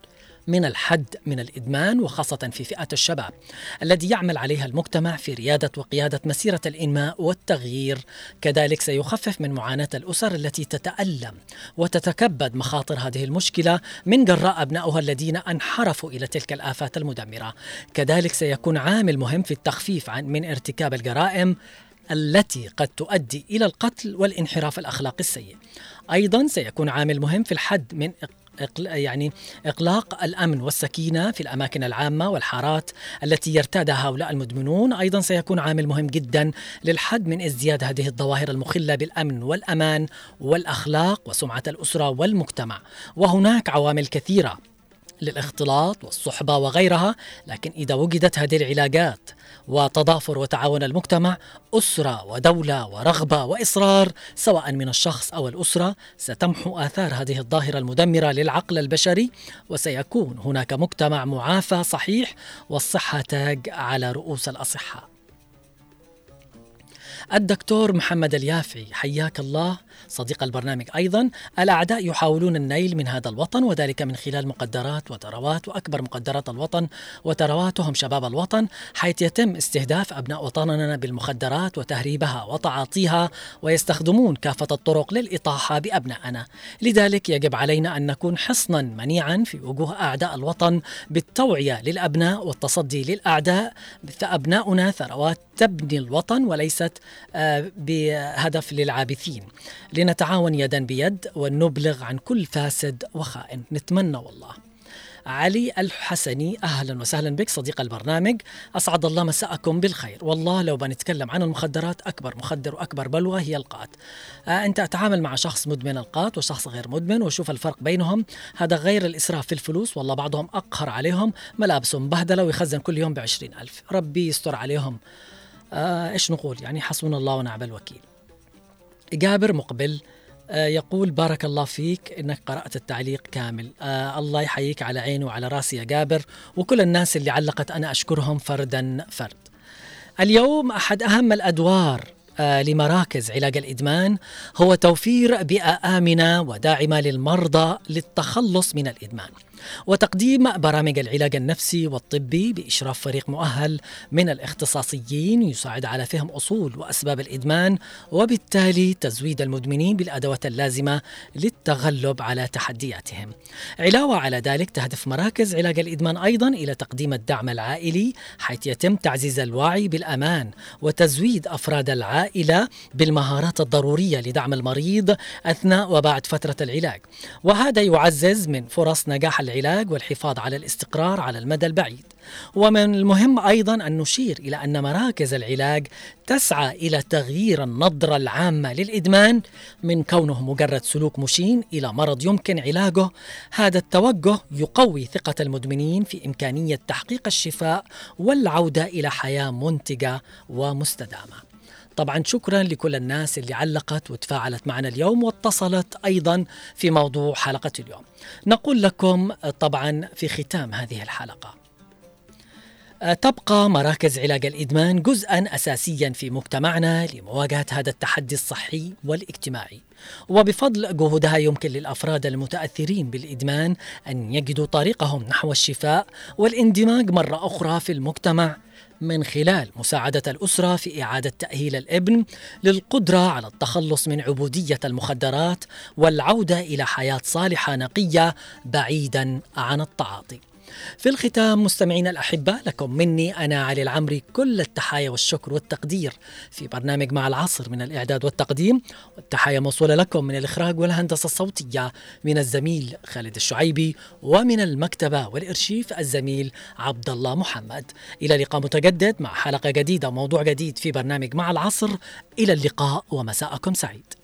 من الحد من الإدمان وخاصة في فئة الشباب الذي يعمل عليها المجتمع في ريادة وقيادة مسيرة الإنماء والتغيير كذلك سيخفف من معاناة الأسر التي تتألم وتتكبد مخاطر هذه المشكلة من جراء أبنائها الذين انحرفوا إلى تلك الآفات المدمرة كذلك سيكون عامل مهم في التخفيف عن من ارتكاب الجرائم التي قد تؤدي إلى القتل والانحراف الأخلاقي السيء. أيضا سيكون عامل مهم في الحد من يعني إقلاق الأمن والسكينة في الأماكن العامة والحارات التي يرتادها هؤلاء المدمنون. أيضا سيكون عامل مهم جدا للحد من ازدياد هذه الظواهر المخلة بالأمن والأمان والأخلاق وسمعة الأسرة والمجتمع. وهناك عوامل كثيرة للاختلاط والصحبة وغيرها لكن إذا وجدت هذه العلاجات وتضافر وتعاون المجتمع أسرة ودولة ورغبة وإصرار سواء من الشخص أو الأسرة. ستمحو آثار هذه الظاهرة المدمرة للعقل البشري وسيكون هناك مجتمع معافى صحيح والصحة تاج على رؤوس الأصحاء. الدكتور محمد اليافعي حياك الله. صديق البرنامج أيضا. الأعداء يحاولون النيل من هذا الوطن وذلك من خلال مقدرات وثروات وأكبر مقدرات الوطن وثرواتهم شباب الوطن حيث يتم استهداف أبناء وطننا بالمخدرات وتهريبها وتعاطيها ويستخدمون كافة الطرق للإطاحة بأبنائنا. لذلك يجب علينا أن نكون حصنا منيعا في وجوه أعداء الوطن بالتوعية للأبناء والتصدي للأعداء. فأبناؤنا ثروات تبني الوطن وليست آه، بهدف للعابثين. لنتعاون يدا بيد ونبلغ عن كل فاسد وخائن. نتمنى والله. علي الحسني أهلا وسهلا بك صديق البرنامج. أسعد الله مساءكم بالخير. والله لو بنتكلم عن المخدرات أكبر مخدر وأكبر بلوى هي القات. آه أنت أتعامل مع شخص مدمن القات وشخص غير مدمن وشوف الفرق بينهم. هذا غير الإسراف في الفلوس. والله بعضهم أقهر عليهم. ملابسهم بهدلة ويخزن كل يوم بعشرين ألف. ربي يستر عليهم. آه إيش نقول؟ يعني حسبنا الله ونعم الوكيل. جابر مقبل آه يقول بارك الله فيك إنك قرأت التعليق كامل. آه الله يحييك على عيني وعلى راسي يا جابر وكل الناس اللي علقت أنا أشكرهم فردا فرد. اليوم أحد أهم الأدوار آه لمراكز علاج الإدمان هو توفير بيئة آمنة وداعمة للمرضى للتخلص من الإدمان. وتقديم برامج العلاج النفسي والطبي بإشراف فريق مؤهل من الاختصاصيين يساعد على فهم أصول وأسباب الإدمان وبالتالي تزويد المدمنين بالأدوات اللازمة للتغلب على تحدياتهم. علاوة على ذلك تهدف مراكز علاج الإدمان أيضا إلى تقديم الدعم العائلي حيث يتم تعزيز الوعي بالأمان وتزويد أفراد العائلة بالمهارات الضرورية لدعم المريض أثناء وبعد فترة العلاج. وهذا يعزز من فرص نجاح العلاج والحفاظ على الاستقرار على المدى البعيد. ومن المهم أيضا أن نشير إلى أن مراكز العلاج تسعى إلى تغيير النظرة العامة للإدمان من كونه مجرد سلوك مشين إلى مرض يمكن علاجه. هذا التوجه يقوي ثقة المدمنين في إمكانية تحقيق الشفاء والعودة إلى حياة منتجة ومستدامة. طبعا شكرا لكل الناس اللي علقت وتفاعلت معنا اليوم واتصلت أيضا في موضوع حلقة اليوم. نقول لكم طبعا في ختام هذه الحلقة تبقى مراكز علاج الإدمان جزءا اساسيا في مجتمعنا لمواجهة هذا التحدي الصحي والاجتماعي وبفضل جهودها يمكن للأفراد المتأثرين بالإدمان أن يجدوا طريقهم نحو الشفاء والإندماج مرة أخرى في المجتمع من خلال مساعدة الأسرة في إعادة تأهيل الابن للقدرة على التخلص من عبودية المخدرات والعودة إلى حياة صالحة نقية بعيدا عن التعاطي. في الختام مستمعينا الأحبة لكم مني أنا علي العمري كل التحايا والشكر والتقدير في برنامج مع العصر من الإعداد والتقديم. والتحايا موصولة لكم من الإخراج والهندسة الصوتية من الزميل خالد الشعيبي ومن المكتبة والإرشيف الزميل عبد الله محمد. إلى لقاء متجدد مع حلقة جديدة وموضوع جديد في برنامج مع العصر. إلى اللقاء ومساءكم سعيد.